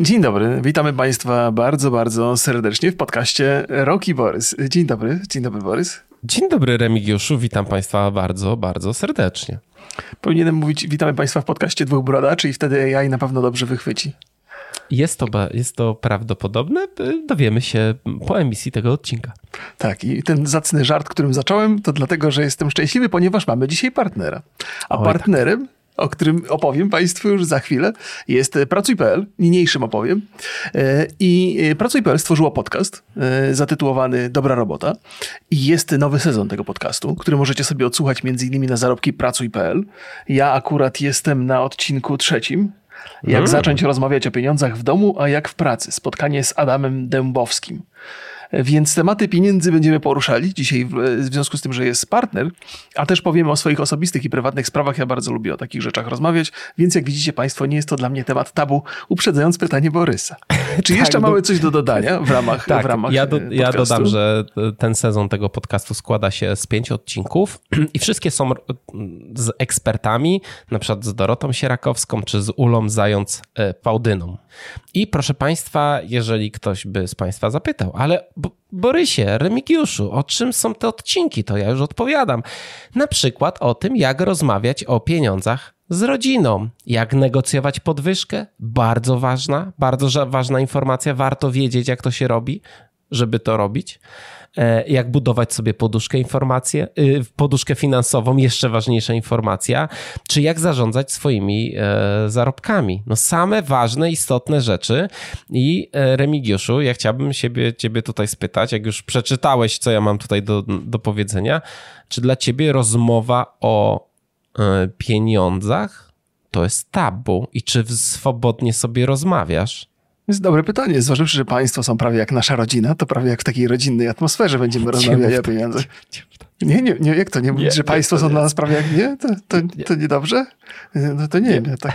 Dzień dobry, witamy Państwa bardzo, bardzo serdecznie w podcaście Roki Borys. Dzień dobry, dzień dobry Borys. Dzień dobry Remigiuszu, witam Państwa bardzo, bardzo serdecznie. Powinienem mówić witamy Państwa w podcaście Dwóch Brodaczy i wtedy AI na pewno dobrze wychwyci. Jest to, jest to prawdopodobne, dowiemy się po emisji tego odcinka. Tak, i ten zacny żart, którym zacząłem, to dlatego, że jestem szczęśliwy, ponieważ mamy dzisiaj partnera. A Oj, tak. partnerem tak o którym opowiem Państwu już za chwilę, jest Pracuj.pl, niniejszym opowiem. E, I e, Pracuj.pl stworzyło podcast e, zatytułowany Dobra Robota. I jest nowy sezon tego podcastu, który możecie sobie odsłuchać między innymi na zarobki Pracuj.pl. Ja akurat jestem na odcinku trzecim, jak hmm. zacząć rozmawiać o pieniądzach w domu, a jak w pracy. Spotkanie z Adamem Dębowskim. Więc tematy pieniędzy będziemy poruszali dzisiaj w związku z tym, że jest partner, a też powiemy o swoich osobistych i prywatnych sprawach. Ja bardzo lubię o takich rzeczach rozmawiać, więc jak widzicie Państwo, nie jest to dla mnie temat tabu, uprzedzając pytanie Borysa. Czy jeszcze tak, mamy coś do dodania w ramach Tak, w ramach ja, do, ja dodam, że ten sezon tego podcastu składa się z pięciu odcinków i wszystkie są z ekspertami, na przykład z Dorotą Sierakowską czy z Ulą Zając-Pałdyną. I proszę Państwa, jeżeli ktoś by z Państwa zapytał, ale Borysie, Remigiuszu, o czym są te odcinki, to ja już odpowiadam. Na przykład o tym, jak rozmawiać o pieniądzach z rodziną. Jak negocjować podwyżkę? Bardzo ważna, bardzo ważna informacja. Warto wiedzieć, jak to się robi, żeby to robić. E, jak budować sobie poduszkę informację, y, poduszkę finansową, jeszcze ważniejsza informacja, czy jak zarządzać swoimi e, zarobkami. No same ważne, istotne rzeczy i e, Remigiuszu, ja chciałbym siebie, ciebie tutaj spytać, jak już przeczytałeś, co ja mam tutaj do, do powiedzenia, czy dla ciebie rozmowa o pieniądzach to jest tabu i czy swobodnie sobie rozmawiasz? Jest dobre pytanie. Zważywszy, że państwo są prawie jak nasza rodzina, to prawie jak w takiej rodzinnej atmosferze będziemy rozmawiać o pieniądzach. Nie, nie, nie, jak to nie mówić, że państwo są dla nas prawie jak nie? To, to, to niedobrze? No to nie, nie. tak.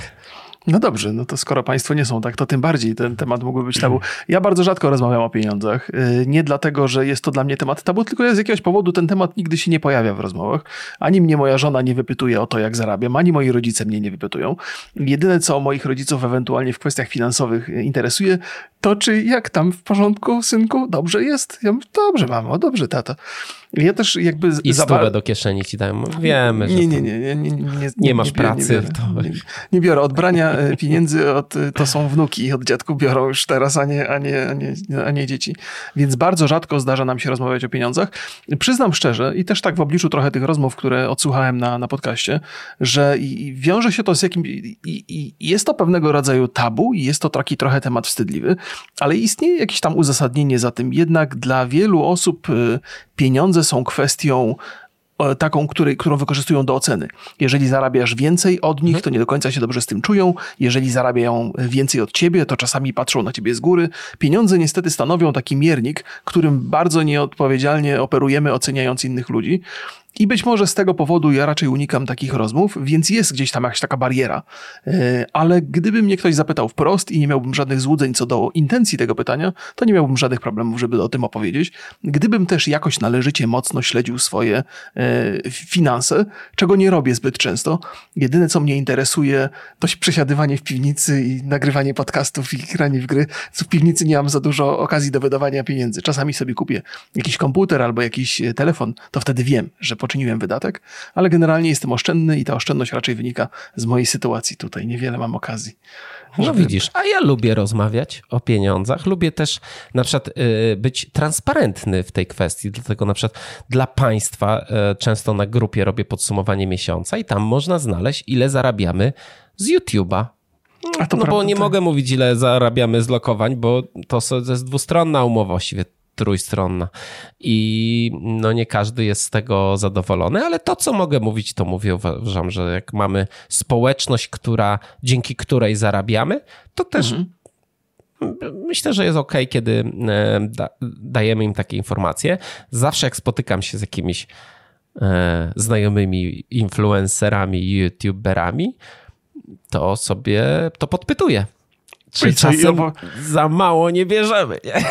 No dobrze, no to skoro państwo nie są tak, to tym bardziej ten temat mógłby być tabu. Ja bardzo rzadko rozmawiam o pieniądzach. Y, nie dlatego, że jest to dla mnie temat tabu, tylko z jakiegoś powodu ten temat nigdy się nie pojawia w rozmowach. Ani mnie moja żona nie wypytuje o to, jak zarabiam, ani moi rodzice mnie nie wypytują. Jedyne, co moich rodziców ewentualnie w kwestiach finansowych interesuje, to czy jak tam w porządku, synku? Dobrze jest? Ja mówię, dobrze, mamo, dobrze, tata. Ja też jakby... I stówę do kieszeni ci dają. Wiemy, nie, nie, nie, nie, nie, nie, nie masz pracy. Nie, biorę. Od brania e, pieniędzy od, e, to są wnuki. Od dziadku biorą już teraz, a nie, a, nie, a, nie, a nie dzieci. Więc bardzo rzadko zdarza nam się rozmawiać o pieniądzach. Przyznam szczerze i też tak w obliczu trochę tych rozmów, które odsłuchałem na, na podcaście, że i, wiąże się to z jakimś... I, i, jest to pewnego rodzaju tabu i jest to taki trochę temat wstydliwy, ale istnieje jakieś tam uzasadnienie za tym. Jednak dla wielu osób e, pieniądze są kwestią e, taką, której, którą wykorzystują do oceny. Jeżeli zarabiasz więcej od nich, to nie do końca się dobrze z tym czują. Jeżeli zarabiają więcej od ciebie, to czasami patrzą na ciebie z góry. Pieniądze niestety stanowią taki miernik, którym bardzo nieodpowiedzialnie operujemy, oceniając innych ludzi. I być może z tego powodu ja raczej unikam takich rozmów, więc jest gdzieś tam jakaś taka bariera. E, ale gdyby mnie ktoś zapytał wprost i nie miałbym żadnych złudzeń co do intencji tego pytania, to nie miałbym żadnych problemów, żeby o tym opowiedzieć. Gdybym też jakoś należycie mocno śledził swoje e, finanse, czego nie robię zbyt często, jedyne co mnie interesuje to przesiadywanie w piwnicy i nagrywanie podcastów i granie w gry. W piwnicy nie mam za dużo okazji do wydawania pieniędzy. Czasami sobie kupię jakiś komputer albo jakiś e, telefon, to wtedy wiem, że poczyniłem wydatek, ale generalnie jestem oszczędny i ta oszczędność raczej wynika z mojej sytuacji tutaj. Niewiele mam okazji. No żeby... widzisz, a ja lubię rozmawiać o pieniądzach, lubię też na przykład y, być transparentny w tej kwestii, dlatego na przykład dla państwa y, często na grupie robię podsumowanie miesiąca i tam można znaleźć ile zarabiamy z YouTube'a. no bo nie tak. mogę mówić ile zarabiamy z lokowań, bo to jest dwustronna umowa właściwie trójstronna. I no nie każdy jest z tego zadowolony, ale to, co mogę mówić, to mówię. Uważam, że jak mamy społeczność, która, dzięki której zarabiamy, to też mhm. myślę, że jest ok, kiedy e, da, dajemy im takie informacje. Zawsze jak spotykam się z jakimiś e, znajomymi influencerami, youtuberami, to sobie to podpytuję Czy czasem za mało nie bierzemy. Nie?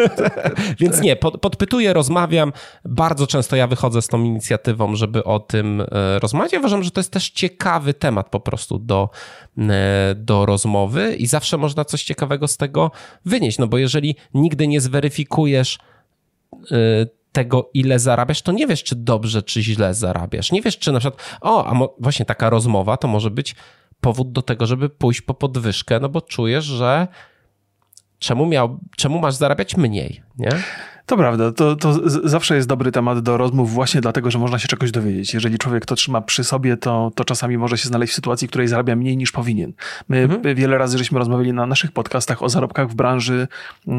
Więc nie, pod, podpytuję, rozmawiam. Bardzo często ja wychodzę z tą inicjatywą, żeby o tym e, rozmawiać. Ja uważam, że to jest też ciekawy temat po prostu do, e, do rozmowy i zawsze można coś ciekawego z tego wynieść. No bo jeżeli nigdy nie zweryfikujesz e, tego, ile zarabiasz, to nie wiesz, czy dobrze, czy źle zarabiasz. Nie wiesz, czy na przykład, o, a właśnie taka rozmowa to może być powód do tego, żeby pójść po podwyżkę, no bo czujesz, że czemu, miał, czemu masz zarabiać mniej, nie? To prawda, to, to zawsze jest dobry temat do rozmów właśnie dlatego, że można się czegoś dowiedzieć. Jeżeli człowiek to trzyma przy sobie, to, to czasami może się znaleźć w sytuacji, w której zarabia mniej niż powinien. My mhm. wiele razy żeśmy rozmawiali na naszych podcastach o zarobkach w branży e,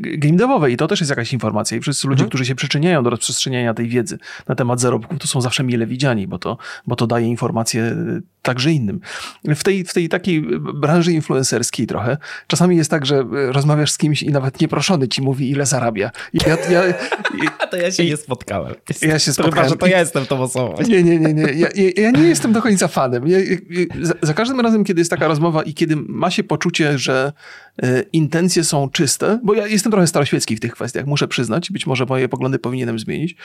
game devowej i to też jest jakaś informacja i wszyscy ludzie, mhm. którzy się przyczyniają do rozprzestrzeniania tej wiedzy na temat zarobków, to są zawsze mile widziani, bo to, bo to daje informacje także innym. W tej, w tej takiej branży influencerskiej trochę, czasami jest tak, że rozmawiasz z kimś i nawet nieproszony ci mówi, ile zarabia. Ja, ja, A to ja się nie spotkałem. Ja się spotkałem. Chyba, że to ja jestem tą osobą. Nie, nie, nie. nie. Ja, ja nie jestem do końca fanem. Za, za, każdym razem, kiedy jest taka rozmowa i kiedy ma się poczucie, że e, intencje są czyste, bo ja jestem trochę staroświecki w tych kwestiach, muszę przyznać, być może moje poglądy powinienem zmienić,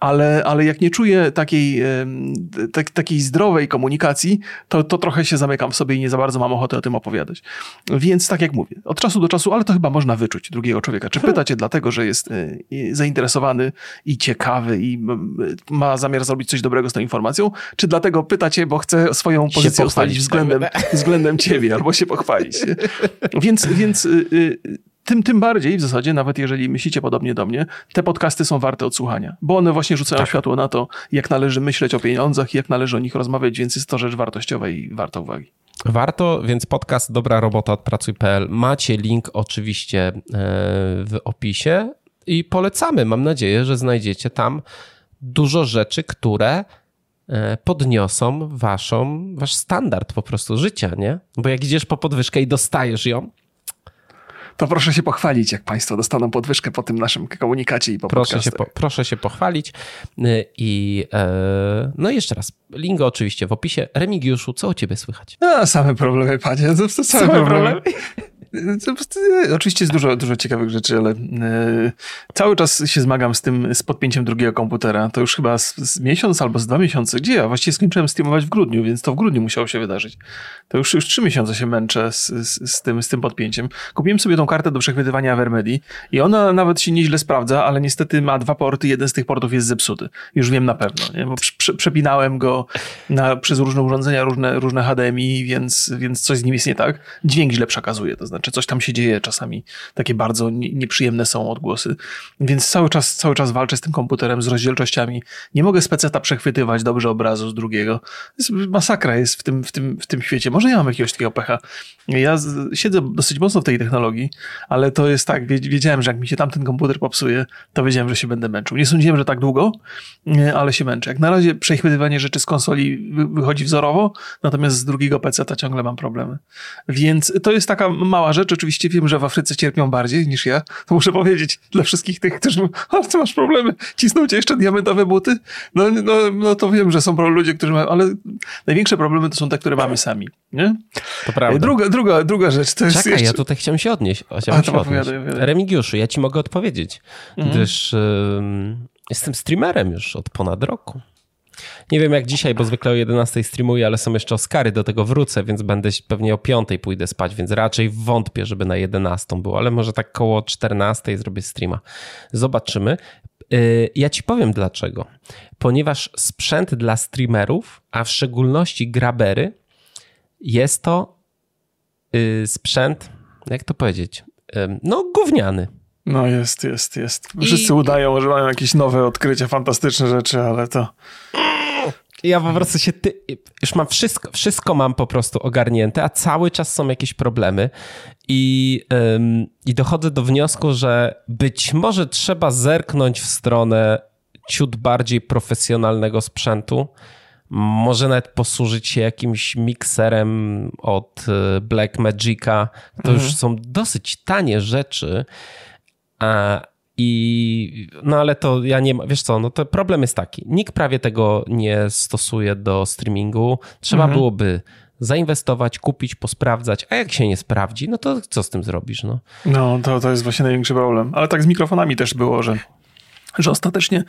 ale, ale jak nie czuję takiej, e, tak, takiej zdrowej komunikacji, to, to trochę się zamykam w sobie i nie za bardzo mam ochotę o tym opowiadać. Więc tak jak mówię, od czasu do czasu, ale to chyba można wyczuć drugiego człowieka. Czy pytacie dlatego, że jest Y, zainteresowany i ciekawy i ma zamiar zrobić coś dobrego z tą informacją, czy dlatego pyta cię, bo chce swoją pozycję ustalić względem, względem ciebie albo się pochwalić. Więc, więc y, y, tym, tym bardziej w zasadzie, nawet jeżeli myślicie podobnie do mnie, te podcasty są warte odsłuchania, bo one właśnie rzucają tak. światło na to, jak należy myśleć o pieniądzach i jak należy o nich rozmawiać, więc jest to rzecz wartościowa i warta uwagi. Warto, więc podcast Dobra Robota od Pracuj.pl. Macie link oczywiście e, w opisie i polecamy. Mam nadzieję, że znajdziecie tam dużo rzeczy, które e, podniosą waszą, wasz standard po prostu życia, nie? Bo jak idziesz po podwyżkę i dostajesz ją, to proszę się pochwalić, jak Państwo dostaną podwyżkę po tym naszym komunikacie i po proszę się, po, proszę się pochwalić. E, I e, no i jeszcze raz, link oczywiście w opisie. Remigiuszu, co o ciebie słychać? A, same problemy, panie. To, to same, same problemy. problemy. Oczywiście jest dużo, dużo ciekawych rzeczy, ale e, cały czas się zmagam z tym, z podpięciem drugiego komputera. To już chyba z, z miesiąc albo z dwa miesiące. Gdzie ja? Właściwie skończyłem streamować w grudniu, więc to w grudniu musiało się wydarzyć. To już, już trzy miesiące się męczę z, z, z, tym, z tym podpięciem. Kupiłem sobie tą kartę do przechwytywania Avermedi i ona nawet się nieźle sprawdza, ale niestety ma dwa porty, jeden z tych portów jest zepsuty. Już wiem na pewno, nie? bo prze, przepinałem go na, przez różne urządzenia, różne, różne HDMI, więc, więc coś z nim jest nie tak. Dźwięk źle przekazuje, to znaczy czy coś tam się dzieje czasami. Takie bardzo nieprzyjemne są odgłosy. Więc cały czas, cały czas walczę z tym komputerem, z rozdzielczościami. Nie mogę speceta przechwytywać dobrze obrazu z drugiego. Jest masakra jest w tym, w, tym, w tym świecie. Może ja mam jakiegoś takiego pecha. Ja siedzę dosyć mocno w tej technologii, ale to jest tak, wiedziałem, że jak mi się tamten komputer popsuje, to wiedziałem, że się będę męczył. Nie sądziłem, że tak długo, ale się męczę. Jak na razie przechwytywanie rzeczy z konsoli wychodzi wzorowo, natomiast z drugiego PC-ta ciągle mam problemy. Więc to jest taka mała rzecz. Oczywiście wiem, że w Afryce cierpią bardziej niż ja. To muszę powiedzieć dla wszystkich tych, którzy mówią, ty masz problemy, cisną cię jeszcze diamentowe buty? No, no, no to wiem, że są ludzie, którzy mają, ale największe problemy to są te, które mamy sami. Nie? To prawda. Druga, druga, druga rzecz to jest Czekaj, jeszcze... ja tutaj chciałem się odnieść. Chciałem A, się odnieść. Remigiuszu, ja ci mogę odpowiedzieć, mhm. gdyż jestem streamerem już od ponad roku. Nie wiem jak dzisiaj, bo zwykle o 11 streamuję, ale są jeszcze Oscary, do tego wrócę, więc będę pewnie o 5 pójdę spać, więc raczej wątpię, żeby na 11 było, ale może tak koło 14 zrobię streama. Zobaczymy. Y, ja ci powiem dlaczego. Ponieważ sprzęt dla streamerów, a w szczególności grabery, jest to y, sprzęt, jak to powiedzieć, no gówniany. No jest, jest, jest. Wszyscy I... udają, że mają jakieś nowe odkrycia, fantastyczne rzeczy, ale to... Ja po prostu się, ty, już mam wszystko, wszystko mam po prostu ogarnięte, a cały czas są jakieś problemy i, ym, i dochodzę do wniosku, że być może trzeba zerknąć w stronę ciut bardziej profesjonalnego sprzętu, może nawet posłużyć się jakimś mikserem od y, Black Magica. To mhm. już są dosyć tanie rzeczy. A, i, no ale to ja nie ma, wiesz co, no to problem jest taki. Nikt prawie tego nie stosuje do streamingu. Trzeba mhm. byłoby zainwestować, kupić, posprawdzać, a jak się nie sprawdzi, no to co z tym zrobisz? No, no to, to jest właśnie największy problem. Ale tak z mikrofonami też było, że że ostatecznie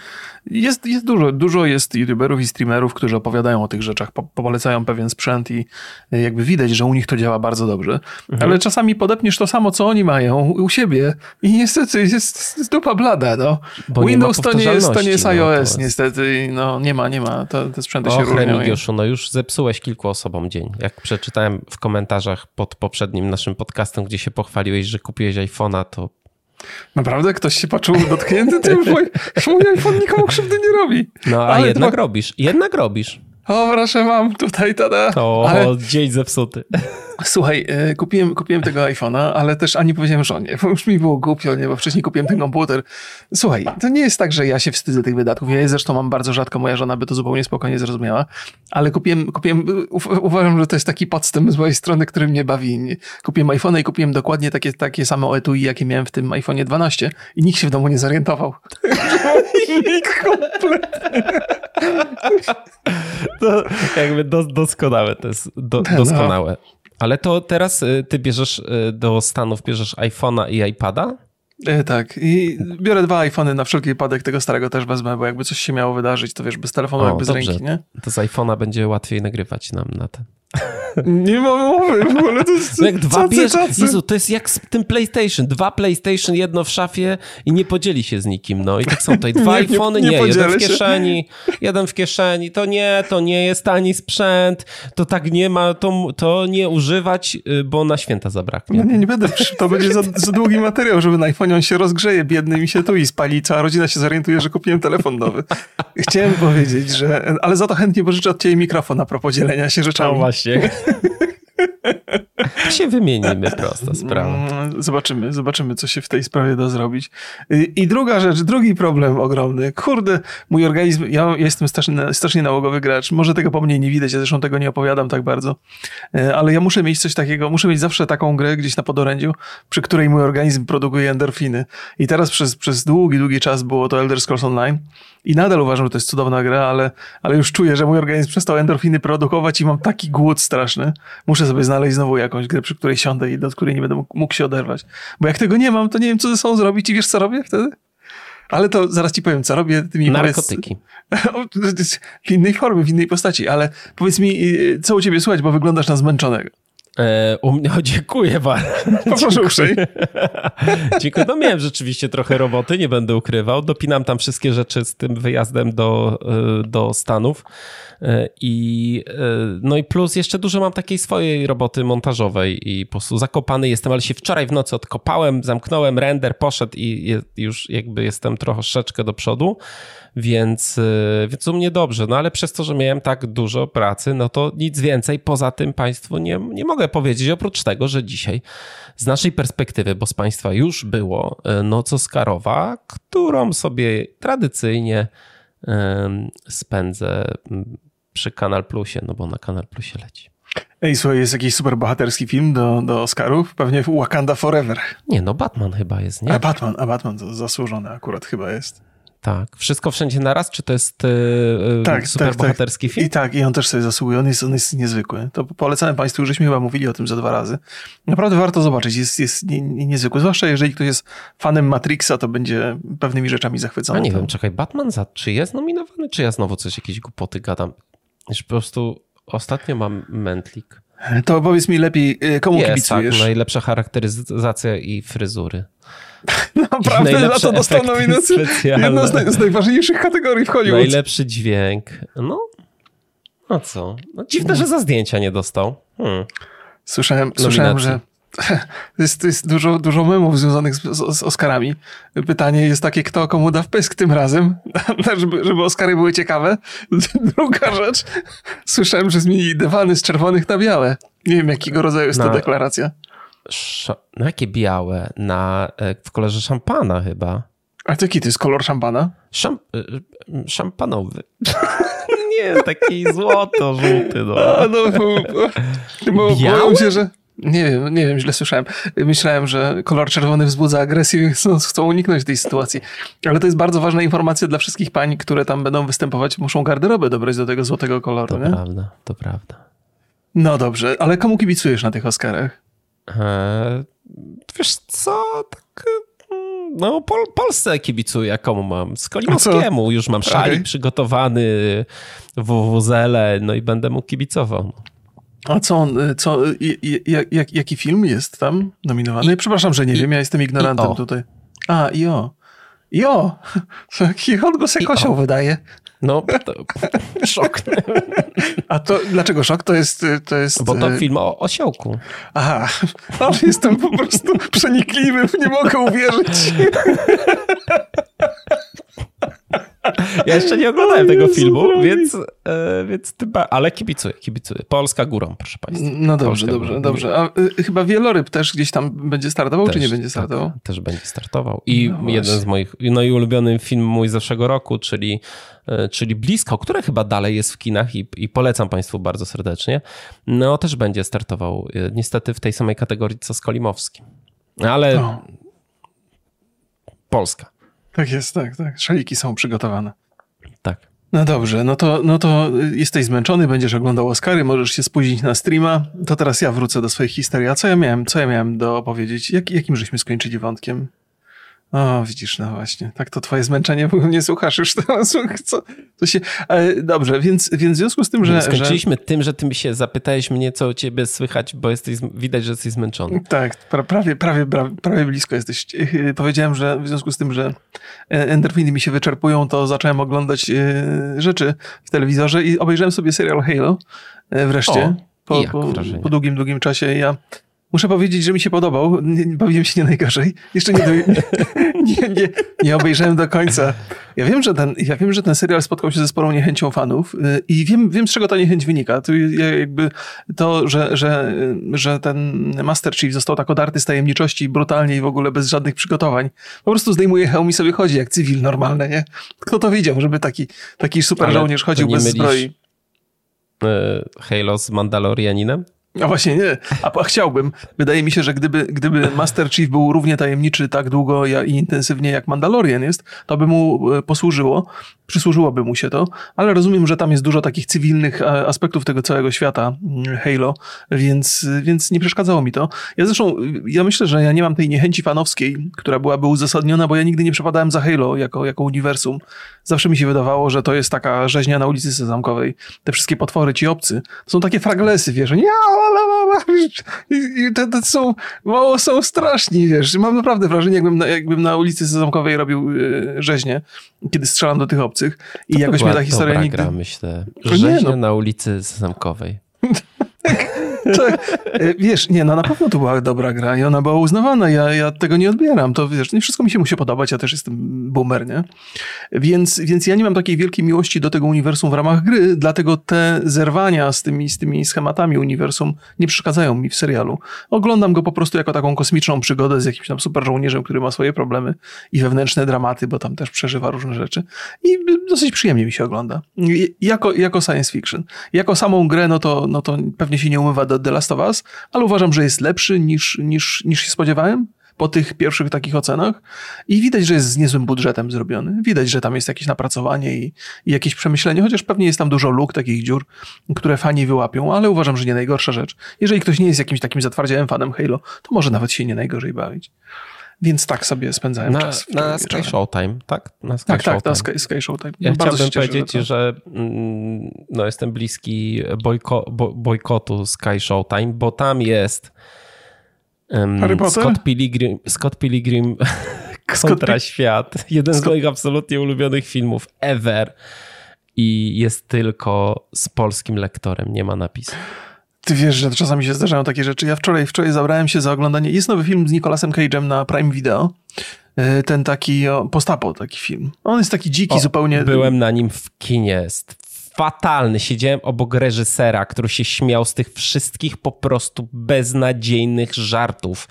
jest, jest dużo, dużo jest youtuberów i streamerów, którzy opowiadają o tych rzeczach, po, polecają pewien sprzęt i jakby widać, że u nich to działa bardzo dobrze. Mhm. Ale czasami podepniesz to samo, co oni mają u siebie i niestety jest, dupa blada, no. Bo Windows to nie jest, to nie jest iOS, no, niestety, no nie ma, nie ma, to, te sprzęty Och, się różnią. Remigiuszu, no już zepsułeś kilku osobom dzień. Jak przeczytałem w komentarzach pod poprzednim naszym podcastem, gdzie się pochwaliłeś, że kupiłeś iPhone'a, to Naprawdę? Ktoś się poczuł dotknięty tym? Mój, mój iPhone nikomu krzywdy nie robi. No, a Ale jednak robisz. Jednak robisz. O, proszę, mam tutaj, tada. O, ale... dzień zepsuty. Słuchaj, e, kupiłem, kupiłem tego iPhone'a, ale też ani powiedziałem żonie, bo już mi było głupio, nie, bo wcześniej kupiłem ten komputer. Słuchaj, to nie jest tak, że ja się wstydzę tych wydatków. Ja je zresztą mam bardzo rzadko, moja żona by to zupełnie spokojnie zrozumiała, ale kupiłem, kupiłem uważam, że to jest taki podstęp z mojej strony, który mnie bawi. Kupiłem iPhone'a i kupiłem dokładnie takie, takie same etui, jakie miałem w tym iPhone'ie 12 i nikt się w domu nie zorientował. nikt kompletnie. To jakby doskonałe, to jest do, no. Ale to teraz y, ty bierzesz y, do Stanów, bierzesz iPhone'a i iPada? E, tak. I biorę dwa iPhony na wszelki wypadek, tego starego też wezmę, bo jakby coś się miało wydarzyć, to wiesz, bez telefonu, o, jakby z ręki, nie? To z iPhone'a będzie łatwiej nagrywać nam na ten. Nie ma mowy w ogóle, to jest no jak dwa bierz... Jezu, to jest jak z tym PlayStation. Dwa PlayStation, jedno w szafie i nie podzieli się z nikim. No i tak są tutaj dwa nie, iPhony, nie, nie, nie jeden w kieszeni, się. jeden w kieszeni. To nie, to nie jest tani sprzęt, to tak nie ma, to, to nie używać, y, bo na święta zabraknie. No nie, nie będę, to będzie za, za długi materiał, żeby na iPhone on się rozgrzeje, biedny mi się tu i spali, cała rodzina się zorientuje, że kupiłem telefon nowy. Chciałem powiedzieć, że, ale za to chętnie pożyczę od ciebie mikrofon a propos dzielenia się rzeczami. No właśnie. 杰克 się wymienimy, prosta sprawa. Mm, zobaczymy, zobaczymy, co się w tej sprawie da zrobić. I druga rzecz, drugi problem ogromny. Kurde, mój organizm, ja jestem strasznie, strasznie nałogowy gracz. Może tego po mnie nie widać, ja zresztą tego nie opowiadam tak bardzo. E, ale ja muszę mieć coś takiego, muszę mieć zawsze taką grę gdzieś na podorędziu, przy której mój organizm produkuje endorfiny. I teraz przez, przez długi, długi czas było to Elder Scrolls Online. I nadal uważam, że to jest cudowna gra, ale, ale już czuję, że mój organizm przestał endorfiny produkować i mam taki głód straszny. Muszę sobie znaleźć znowu jakąś grę, przy której siądę i do której nie będę mógł się oderwać. Bo jak tego nie mam, to nie wiem, co ze sobą zrobić i wiesz, co robię wtedy? Ale to zaraz ci powiem, co robię. Ty mi Narkotyki. Powiedz, w innej formie, w innej postaci, ale powiedz mi, y, co u ciebie słuchać, bo wyglądasz na zmęczonego. E, u mnie, o, dziękuję bardzo. Proszę uprzejmie. dziękuję. No miałem rzeczywiście trochę roboty, nie będę ukrywał. Dopinam tam wszystkie rzeczy z tym wyjazdem do, e, do Stanów. E, I, no i plus jeszcze dużo mam takiej swojej roboty montażowej i po prostu zakopany jestem, ale się wczoraj w nocy odkopałem, zamknąłem render, poszedł i już jakby jestem troszeczkę do przodu więc, y, więc u mnie dobrze. No ale przez to, że miałem tak dużo pracy, no to nic więcej poza tym Państwu nie, nie mogę powiedzieć, oprócz tego, że dzisiaj z naszej perspektywy, bo z Państwa już było y, noc Oscarowa, którą sobie tradycyjnie spędzę przy Kanal Plusie, no bo na Kanal Plusie leci. Ej, słuchaj, jest jakiś super bohaterski film do, do Oscarów? Pewnie Wakanda Forever. Nie, no Batman chyba jest, nie? A Batman, a Batman zasłużony akurat chyba jest. Tak. Wszystko wszędzie naraz, czy to jest yy, tak, super tak, bohaterski tak. film? I tak, i on też sobie zasługuje. On jest, on jest niezwykły. To polecamy Państwu, już żeśmy chyba mówili o tym za dwa razy. Naprawdę warto zobaczyć. Jest, jest nie, nie, niezwykły. Zwłaszcza jeżeli ktoś jest fanem Matrixa, to będzie pewnymi rzeczami zachwycony. A nie wiem, czekaj, Batman za, czy jest nominowany, czy ja znowu coś, jakieś głupoty gadam? Już po prostu ostatnio mam mętlik. To powiedz mi lepiej, y, komu jest, kibicujesz? Tak, najlepsza charakteryzacja i fryzury. Naprawdę za to dostał nominację. Jedno z, naj, z, najważniejszych kategorii w Hollywood. Najlepszy dźwięk. No, no co? No, dziwne, że za zdjęcia nie dostał. Hmm. Słyszałem, słyszałem, że jest, jest dużo, dużo memów związanych z, z, z, Oscarami. Pytanie jest takie, kto komu da wpysk tym razem, żeby, żeby Oscary były ciekawe. Druga rzecz, słyszałem, że zmienili dywany z czerwonych na białe. Nie wiem, jakiego rodzaju jest to deklaracja. No jakie białe? Na, e, w kolorze szampana chyba. A to jaki to jest kolor szampana? Szamp e, szampanowy. nie, taki złoto-żółty. No. A, no, bo, bo, Biały? się, że... Nie wiem, nie wiem, źle słyszałem. Myślałem, że kolor czerwony wzbudza agresję, więc chcą uniknąć tej sytuacji. Ale to jest bardzo ważna informacja dla wszystkich pań, które tam będą występować. Muszą garderobę dobrać do tego złotego koloru. To nie? prawda, to prawda. No dobrze, ale komu kibicujesz na tych Oscarach? Eee, wiesz co, tak... mm, No, Pol Polsce kibicuję, komu mam? Skolimowskiemu. Już mam szalik Okej. przygotowany, WWZL, no i będę mu kibicował. A co on, y, co, y, jak, jak, jaki film jest tam nominowany? Przepraszam, że nie I- wiem, ja jestem ignorantem tutaj. A, i o. I o! Taki odgłos jak I osioł o. wydaje. No, to szok. A to dlaczego szok? To jest, to jest... Bo to y, film o osiołku. Aha, ale jestem po prostu przenikliwy, nie mogę uwierzyć. Ja jeszcze nie oglądałem tego Jezu, filmu, drogi. więc, e, więc ale kibicuję, kibicuję. Polska górą, proszę państwa. No dobrze, Polska dobrze, górą. dobrze. A y, chyba wieloryb też gdzieś tam będzie startował, czy Też, nie będzie tak, startował? też będzie startował. I No właśnie. jeden z moich, no i ulubiony film mój z zeszłego roku, czyli, e, czyli Blisko, które chyba dalej jest w kinach i, i polecam Państwu bardzo serdecznie, no też będzie startował e, niestety w tej samej kategorii co Skolimowski. Ale O, Polska, tak jest, tak, tak. Szaliki są przygotowane. tak. No dobrze, no to, no to y, jesteś zmęczony, będziesz oglądał Oscary, możesz się spóźnić na streama. To teraz ja wrócę do swojej historii. A co ja miałem, co ja miałem do opowiedzieć? Jak, jakim żeśmy skończyli wątkiem? O, widzisz, no właśnie. Tak to twoje zmęczenie, bo nie słuchasz już teraz. Co, to się... E, dobrze, więc, więc w związku z tym, że... że Skończyliśmy tym, że ty mi się zapytałeś mnie, co u ciebie słychać, bo jesteś, widać, że jesteś zmęczony. Tak, pra, prawie, prawie, prawie, blisko jesteś. Yy, Powiedziałem, że w związku z tym, że e, endorfiny mi się wyczerpują, to zacząłem oglądać yy, rzeczy w telewizorze i obejrzałem sobie serial Halo e, wreszcie. O, po, po, po długim, długim czasie. Ja muszę powiedzieć, że mi się podobał. Nie, bawiłem się nie najgorzej. Jeszcze nie, nie, nie, nie obejrzałem do końca. Ja wiem, że ten, ja wiem, że ten serial spotkał się ze sporą niechęcią fanów yy, i wiem, wiem z czego ta niechęć wynika. To ja jakby to, że, że, że ten Master Chief został tak odarty z tajemniczości brutalnie i w ogóle bez żadnych przygotowań. Po prostu zdejmuje hełm i sobie chodzi jak cywil normalny, nie? Kto to widział, żeby taki, taki super Ale żołnierz chodził bez mylisz- zbroi? E, Halo z Mandalorianinem? A właśnie nie, a, chciałbym. Wydaje mi się, że gdyby, gdyby Master Chief był równie tajemniczy tak długo i intensywnie jak Mandalorian jest, to by mu e, posłużyło, przysłużyłoby mu się to, ale rozumiem, że tam jest dużo takich cywilnych e, aspektów tego całego świata mm, Halo, więc, więc nie przeszkadzało mi to. Ja zresztą, ja myślę, że ja nie mam tej niechęci fanowskiej, która byłaby uzasadniona, bo ja nigdy nie przepadałem za Halo jako, jako uniwersum. Zawsze mi się wydawało, że to jest taka rzeźnia na ulicy Sezamkowej. Te wszystkie potwory, ci obcy, to są takie fraglesy, wiesz, nie, i, i te, te są, mało są straszni, wiesz. Mam naprawdę wrażenie, jakbym na, jakbym na ulicy Sezamkowej robił y, rzeźnie, kiedy strzelam do tych obcych i To jakoś była mnie ta historia nigdy... gra, myślę. Rzeźnia no. na ulicy Zamkowej. Tak, e, wiesz, nie, no na pewno to była dobra gra i ona była uznawana, ja, ja tego nie odbieram, to wiesz, nie wszystko mi się musi podobać, ja też jestem boomer, nie? Więc, więc ja nie mam takiej wielkiej miłości do tego uniwersum w ramach gry, dlatego te zerwania z tymi, z tymi schematami uniwersum nie przeszkadzają mi w serialu. Oglądam go po prostu jako taką kosmiczną przygodę z jakimś tam super żołnierzem, który ma swoje problemy i wewnętrzne dramaty, bo tam też przeżywa różne rzeczy i dosyć przyjemnie mi się ogląda. Jako, jako science fiction. Jako samą grę, no to, no to pewnie się nie umywa do The Last of Us, ale uważam, że jest lepszy niż, niż, niż się spodziewałem po tych pierwszych takich ocenach i widać, że jest z niezłym budżetem zrobiony. Widać, że tam jest jakieś napracowanie i, i jakieś przemyślenie, chociaż pewnie jest tam dużo luk, takich dziur, które fani wyłapią, ale uważam, że nie najgorsza rzecz. Jeżeli ktoś nie jest jakimś takim zatwardziałym fanem Halo, to może nawet się nie najgorzej bawić. Więc tak sobie spędzałem Na, czas. na Sky. Showtime, tak? Na Sky Tak, tak, na Sky, Sky Showtime. Ja chciałbym cieszę, powiedzieć, to- że mm, no, jestem bliski bojko, bo, bojkotu Sky Showtime, bo tam jest Harry Potter? Scott Pilgrim, Scott Pilgrim Scott kontra Pi- świat. Jeden z Scott- moich absolutnie ulubionych filmów ever. I jest tylko z polskim lektorem, nie ma napisu. Ty wiesz, że czasami się zdarzają takie rzeczy. Ja wczoraj, wczoraj zabrałem się za oglądanie. Jest nowy film z Nicolasem Cage'em na Prime Video. E, Ten taki o, postapo, taki film. On jest taki dziki O, zupełnie. Byłem na nim w kinie. Jest fatalny. Siedziałem obok reżysera, który się śmiał z tych wszystkich po prostu beznadziejnych żartów.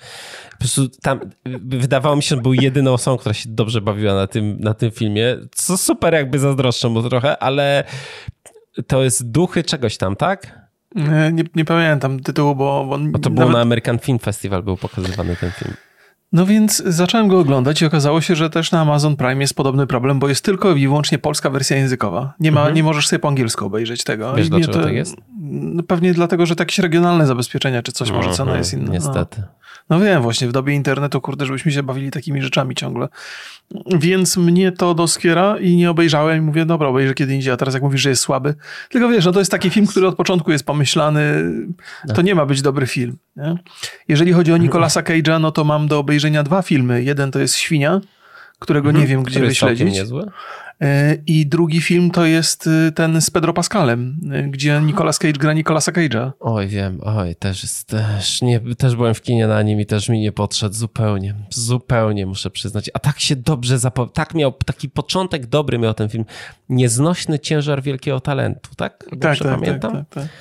Po prostu tam wydawało mi się, że był jedyną osobą, która się dobrze bawiła na tym, na tym filmie. Co super, jakby zazdroszczę mu trochę, ale to jest duchy czegoś tam, tak? E, Nie, nie pamiętam tytułu, bo, bo to było nawet, na American Film Festival był pokazywany ten film. No więc zacząłem go oglądać i okazało się, że też na Amazon Prime jest podobny problem, bo jest tylko i wyłącznie polska wersja językowa. Nie, ma, mhm. nie możesz sobie po angielsku obejrzeć tego. Wiesz, I dlaczego to, tak jest? No pewnie dlatego, że jakieś regionalne zabezpieczenia czy coś, może cena jest inna. Niestety. No. No wiem, właśnie w dobie internetu, kurde, żebyśmy się bawili takimi rzeczami ciągle. Więc mnie to doskiera i nie obejrzałem i mówię, dobra, obejrzę kiedy indziej, a teraz jak mówisz, że jest słaby. Tylko wiesz, no to jest taki film, który od początku jest pomyślany, to nie ma być dobry film. Nie? Jeżeli chodzi o Nicolasa Cage'a, no to mam do obejrzenia dwa filmy. Jeden to jest Świnia, którego nie mhm. wiem, gdzie wyśledzić. Niezły. E, I drugi film to jest y, ten z Pedro Pascalem, y, gdzie Nicolas Cage gra Nicolasa Cage'a. Oj, wiem, oj, też jest, też, nie, też byłem w kinie na nim i też mi nie podszedł zupełnie, zupełnie muszę przyznać. A tak się dobrze zapowiadał, tak miał, taki początek dobry miał ten film. Nieznośny ciężar wielkiego talentu, tak? Dobrze tak, tak, pamiętam? Tak, tak, tak.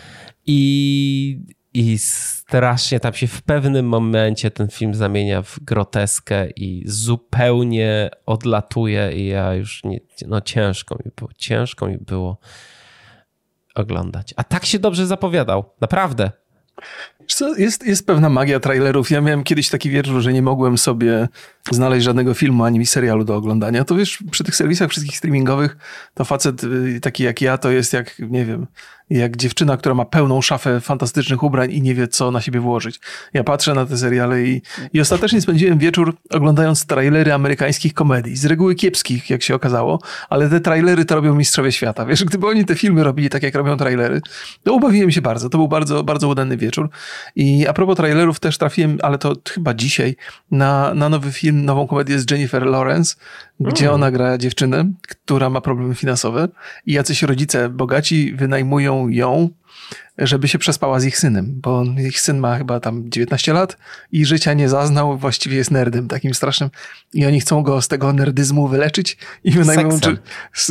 I, I strasznie tam się w pewnym momencie ten film zamienia w groteskę i zupełnie odlatuje i ja już nie, no ciężko mi było, ciężko mi było oglądać. A tak się dobrze zapowiadał, naprawdę. Jest, jest pewna magia trailerów. Ja miałem kiedyś taki wieczór, że nie mogłem sobie znaleźć żadnego filmu ani serialu do oglądania. To wiesz, przy tych serwisach wszystkich streamingowych, to facet y, taki jak ja, to jest jak, nie wiem, jak dziewczyna, która ma pełną szafę fantastycznych ubrań i nie wie, co na siebie włożyć. Ja patrzę na te seriale i, i ostatecznie spędziłem wieczór oglądając trailery amerykańskich komedii. Z reguły kiepskich, jak się okazało, ale te trailery to robią mistrzowie świata. Wiesz, gdyby oni te filmy robili tak, jak robią trailery, to ubawiłem się bardzo. To był bardzo, bardzo udany wieczór. I a propos trailerów też trafiłem, ale to chyba dzisiaj, na, na nowy film, nową komedię z Jennifer Lawrence, gdzie mm. ona gra dziewczynę, która ma problemy finansowe i jacyś rodzice bogaci wynajmują ją żeby się przespała z ich synem, bo ich syn ma chyba tam 19 lat i życia nie zaznał, właściwie jest nerdem takim strasznym i oni chcą go z tego nerdyzmu wyleczyć i wynajmują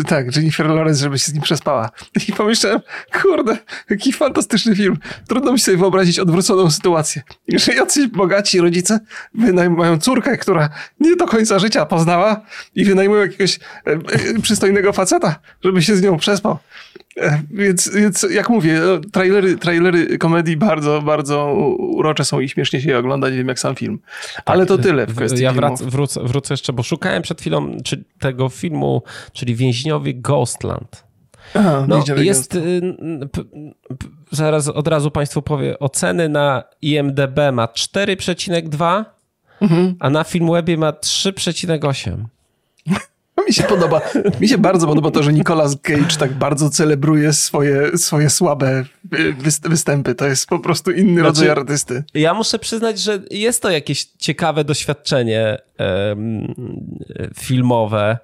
tak, Jennifer Lawrence, żeby się z nim przespała. I pomyślałem, kurde, jaki fantastyczny film. Trudno mi sobie wyobrazić odwróconą sytuację. Że jacyś bogaci rodzice wynajmują córkę, która nie do końca życia poznała i wynajmują jakiegoś e, e, przystojnego faceta, żeby się z nią przespał. E, więc, więc jak mówię, no, trailery, trailery komedii bardzo, bardzo urocze są i śmiesznie się je ogląda, nie wiem jak sam film. Ale tak, to tyle w kwestii Ja wrac, wrócę, wrócę jeszcze, bo szukałem przed chwilą czy tego filmu, czyli Więźniowie Ghostland. Aha, no, jest, y, zaraz od razu Państwu powiem, oceny na IMDB ma 4,2, mhm. a na Filmwebie ma 3,8. Mi się podoba, mi się bardzo podoba to, że Nicolas Cage tak bardzo celebruje swoje, swoje słabe występy. To jest po prostu inny znaczy, rodzaj artysty. Ja muszę przyznać, że jest to jakieś ciekawe doświadczenie um, filmowe,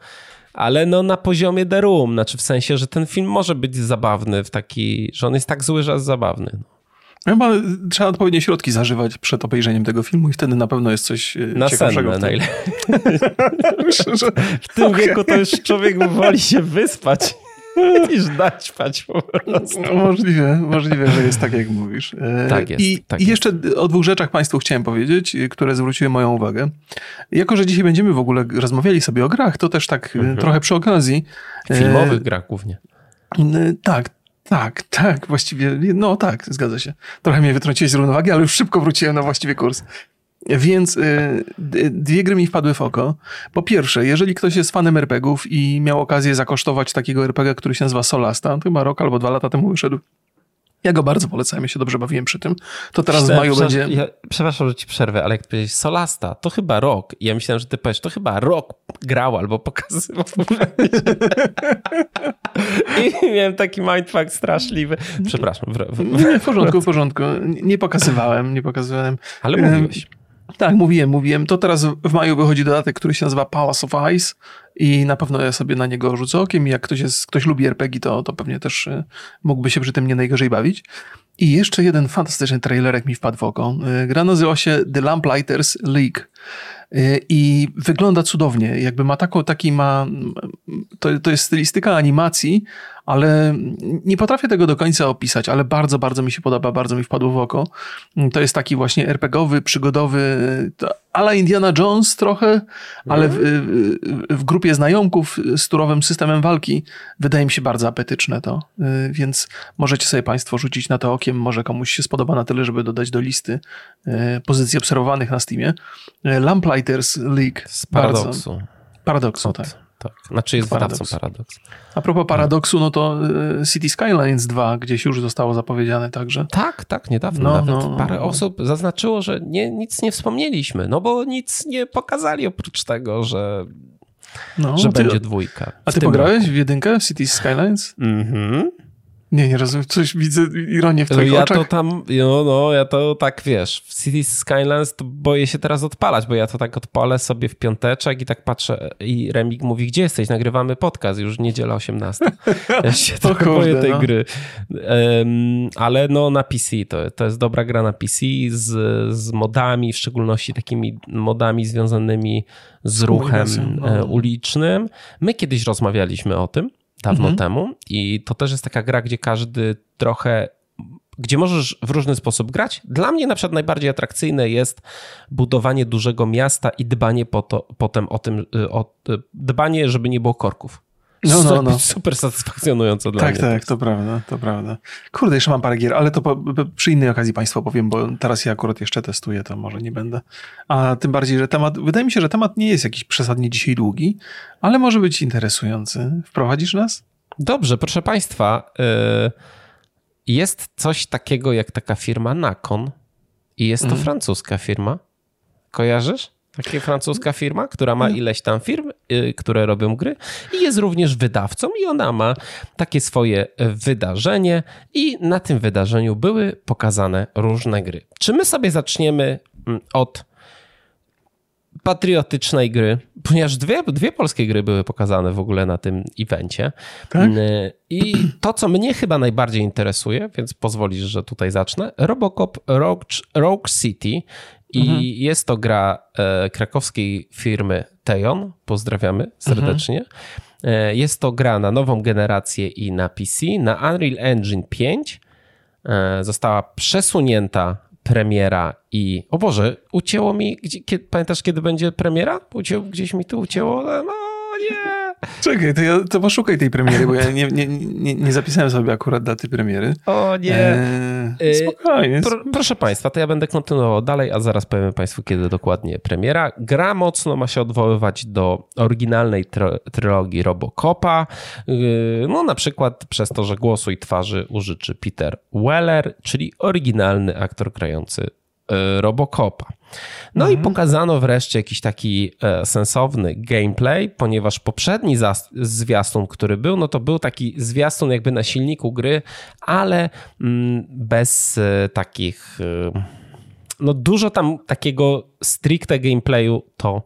ale no na poziomie The Room, znaczy w sensie, że ten film może być zabawny w taki, że on jest tak zły, że jest zabawny. No. Chyba trzeba odpowiednie środki zażywać przed obejrzeniem tego filmu i wtedy na pewno jest coś e, na ciekawszego. Na że... W tym okay. wieku to już człowiek woli się wyspać niż dać spać po prostu. No, możliwe, możliwe, że jest tak, jak mówisz. E, tak jest. I, tak i jeszcze jest. o dwóch rzeczach Państwu chciałem powiedzieć, które zwróciły moją uwagę. Jako, że dzisiaj będziemy w ogóle rozmawiali sobie o grach, to też tak mhm. trochę przy okazji. Filmowych grach głównie. Tak, tak, tak, właściwie, no tak, zgadza się. Trochę mnie wytrąciłeś z równowagi, ale już szybko wróciłem na właściwy kurs. Więc y, dwie gry mi wpadły w oko. Po pierwsze, jeżeli ktoś jest fanem RPGów i miał okazję zakosztować takiego RPG, który się nazywa Solasta, to chyba rok albo dwa lata temu wyszedł, ja go bardzo polecałem, ja się dobrze bawiłem przy tym. To teraz w maju będzie... Ja, przepraszam, że ci przerwę, ale jak powiedziałeś Solasta, to chyba rok. I ja myślałem, że ty powiesz, to chyba rok grał albo pokazywał. I miałem taki mindfuck straszliwy. Przepraszam. W, w, nie, w porządku, w porządku. Nie pokazywałem, nie pokazywałem. Ale mówiłeś. Tak, mówiłem, mówiłem. To teraz w maju wychodzi dodatek, który się nazywa Palace of Ice i na pewno ja sobie na niego rzucę okiem i jak ktoś, jest, ktoś lubi RPG, to, to pewnie też y, mógłby się przy tym nie najgorzej bawić. I jeszcze jeden fantastyczny trailerek mi wpadł w oko. Y, gra nazywa się The Lamplighters League. Y, I wygląda cudownie. Jakby ma taką, taki ma, to, to jest stylistyka animacji, ale nie potrafię tego do końca opisać, ale bardzo, bardzo mi się podoba, bardzo mi wpadło w oko. To jest taki właśnie RPGowy, przygodowy, ala Indiana Jones trochę, ale w, w, grupie znajomków z turowym systemem walki wydaje mi się bardzo apetyczne to, więc możecie sobie Państwo rzucić na to okiem, może komuś się spodoba na tyle, żeby dodać do listy pozycji obserwowanych na Steamie. Lamplighters League. Z paradoksu. Bardzo, paradoksu, tak. Tak, znaczy jest paradoks. paradoks. A propos paradoksu, no to y, City Skylines 2 gdzieś już zostało zapowiedziane także. Tak, tak, niedawno no, nawet no, parę no. osób zaznaczyło, że nie, nic nie wspomnieliśmy, no bo nic nie pokazali oprócz tego, że, no, że ty, będzie dwójka. A ty pograłeś roku. w jedynkę w City Skylines? Mhm. Nie, nie rozumiem. Coś widzę ironię w twoich ja oczach. to tam, no, no, ja to tak, wiesz, w Cities Skylines to boję się teraz odpalać, bo ja to tak odpalę sobie w piąteczek i tak patrzę i Remik mówi, gdzie jesteś? Nagrywamy podcast, już niedziela 18. Ja się trochę kurde, boję tej no. gry. Um, ale no na PC, to, to jest dobra gra na PC z, z modami, w szczególności takimi modami związanymi z ruchem no. ulicznym. My kiedyś rozmawialiśmy o tym, dawno mhm. temu i to też jest taka gra, gdzie każdy trochę gdzie możesz w różny sposób grać. Dla mnie na przykład najbardziej atrakcyjne jest budowanie dużego miasta i dbanie po to, potem o tym, y, o, y, dbanie, żeby nie było korków. No, no, no. Super satysfakcjonujące dla tak, mnie. Tak, tak, to prawda, to prawda. Kurde, jeszcze mam parę gier, ale to po, przy innej okazji Państwu powiem, bo teraz ja akurat jeszcze testuję, to może nie będę. A tym bardziej, że temat, wydaje mi się, że temat nie jest jakiś przesadnie dzisiaj długi, ale może być interesujący. Wprowadzisz nas? Dobrze, proszę Państwa. Y, jest coś takiego jak taka firma Nakon i jest to mhm. francuska firma. Kojarzysz? Taka francuska firma, która ma ileś tam firm, yy, które robią gry i jest również wydawcą i ona ma takie swoje wydarzenie i na tym wydarzeniu były pokazane różne gry. Czy my sobie zaczniemy mm, od patriotycznej gry, ponieważ dwie, dwie polskie gry były pokazane w ogóle na tym evencie. Tak? Y, I to, co mnie chyba najbardziej interesuje, więc pozwolisz, że tutaj zacznę. Robocop Rogue, Rogue City i mhm. jest to gra e, krakowskiej firmy Teon. Pozdrawiamy serdecznie. Mhm. Jest to gra na nową generację i na PC, na Unreal Engine 5. E, została przesunięta premiera i... O Boże, ucięło mi... Gdzie, kiedy, pamiętasz, kiedy będzie premiera? Ucięło, gdzieś mi tu ucięło. No nie... Czekaj, to, ja, to poszukaj tej premiery, bo ja nie, nie, nie, nie zapisałem sobie akurat daty premiery. O nie. Eee, spokojnie. Pro, proszę Państwa, to ja będę kontynuował dalej, a zaraz powiem Państwu, kiedy dokładnie premiera. Gra mocno ma się odwoływać do oryginalnej trylogii Robocopa. Yy, no na przykład przez to, że głosu i twarzy użyczy Peter Weller, czyli oryginalny aktor grający Robocopa. No mhm. i pokazano wreszcie jakiś taki e, sensowny gameplay, ponieważ poprzedni zwiastun, który był, no to był taki zwiastun jakby na silniku gry, ale mm, bez e, takich e, no dużo tam takiego stricte gameplayu to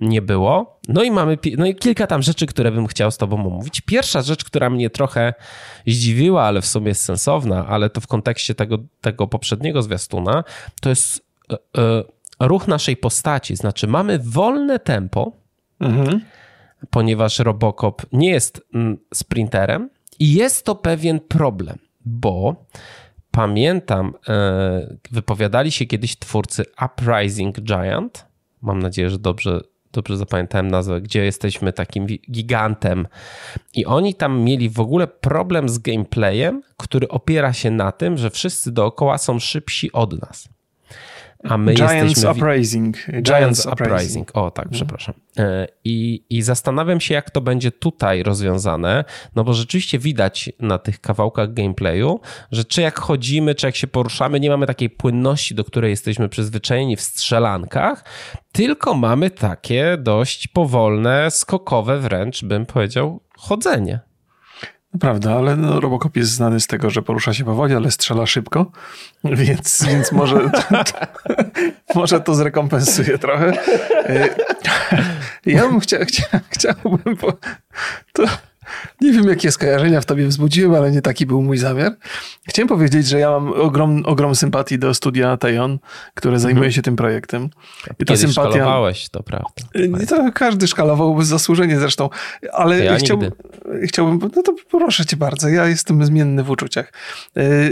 nie było. No i mamy no i kilka tam rzeczy, które bym chciał z tobą omówić. Pierwsza rzecz, która mnie trochę zdziwiła, ale w sumie jest sensowna, ale to w kontekście tego, tego poprzedniego zwiastuna, to jest ruch naszej postaci. Znaczy, mamy wolne tempo, mhm. ponieważ Robocop nie jest mm, sprinterem i jest to pewien problem, bo pamiętam, e, wypowiadali się kiedyś twórcy Uprising Giant. Mam nadzieję, że dobrze, dobrze zapamiętałem nazwę, gdzie jesteśmy takim gigantem. I oni tam mieli w ogóle problem z gameplayem, który opiera się na tym, że wszyscy dookoła są szybsi od nas a my Giants jesteśmy... Uprising. Giants, Giants Uprising. Uprising. O, tak, no. przepraszam. E, I, I zastanawiam się, jak to będzie tutaj rozwiązane, no bo rzeczywiście widać na tych kawałkach gameplayu, że czy jak chodzimy, czy jak się poruszamy, nie mamy takiej płynności, do której jesteśmy przyzwyczajeni w strzelankach, tylko mamy takie dość powolne, skokowe wręcz, bym powiedział, chodzenie. Prawda, ale no, Robocop jest znany z tego, że porusza się powoli, ale strzela szybko, więc, więc może, to, może to zrekompensuje trochę. E, ja bym chcia, chcia, chciałbym... Po, to, Nie wiem, jakie skojarzenia w tobie wzbudziłem, ale nie taki był mój zamiar. Chciałem powiedzieć, że ja mam ogrom, ogrom sympatii do studia Tejon, które zajmuje mhm. się tym projektem. I ta Kiedyś sympatia... szkalowałeś, to prawda. Nie, to każdy szkalował zasłużenie zresztą, ale ja chciałbym, chciałbym, no to proszę cię bardzo, ja jestem zmienny w uczuciach. E, e,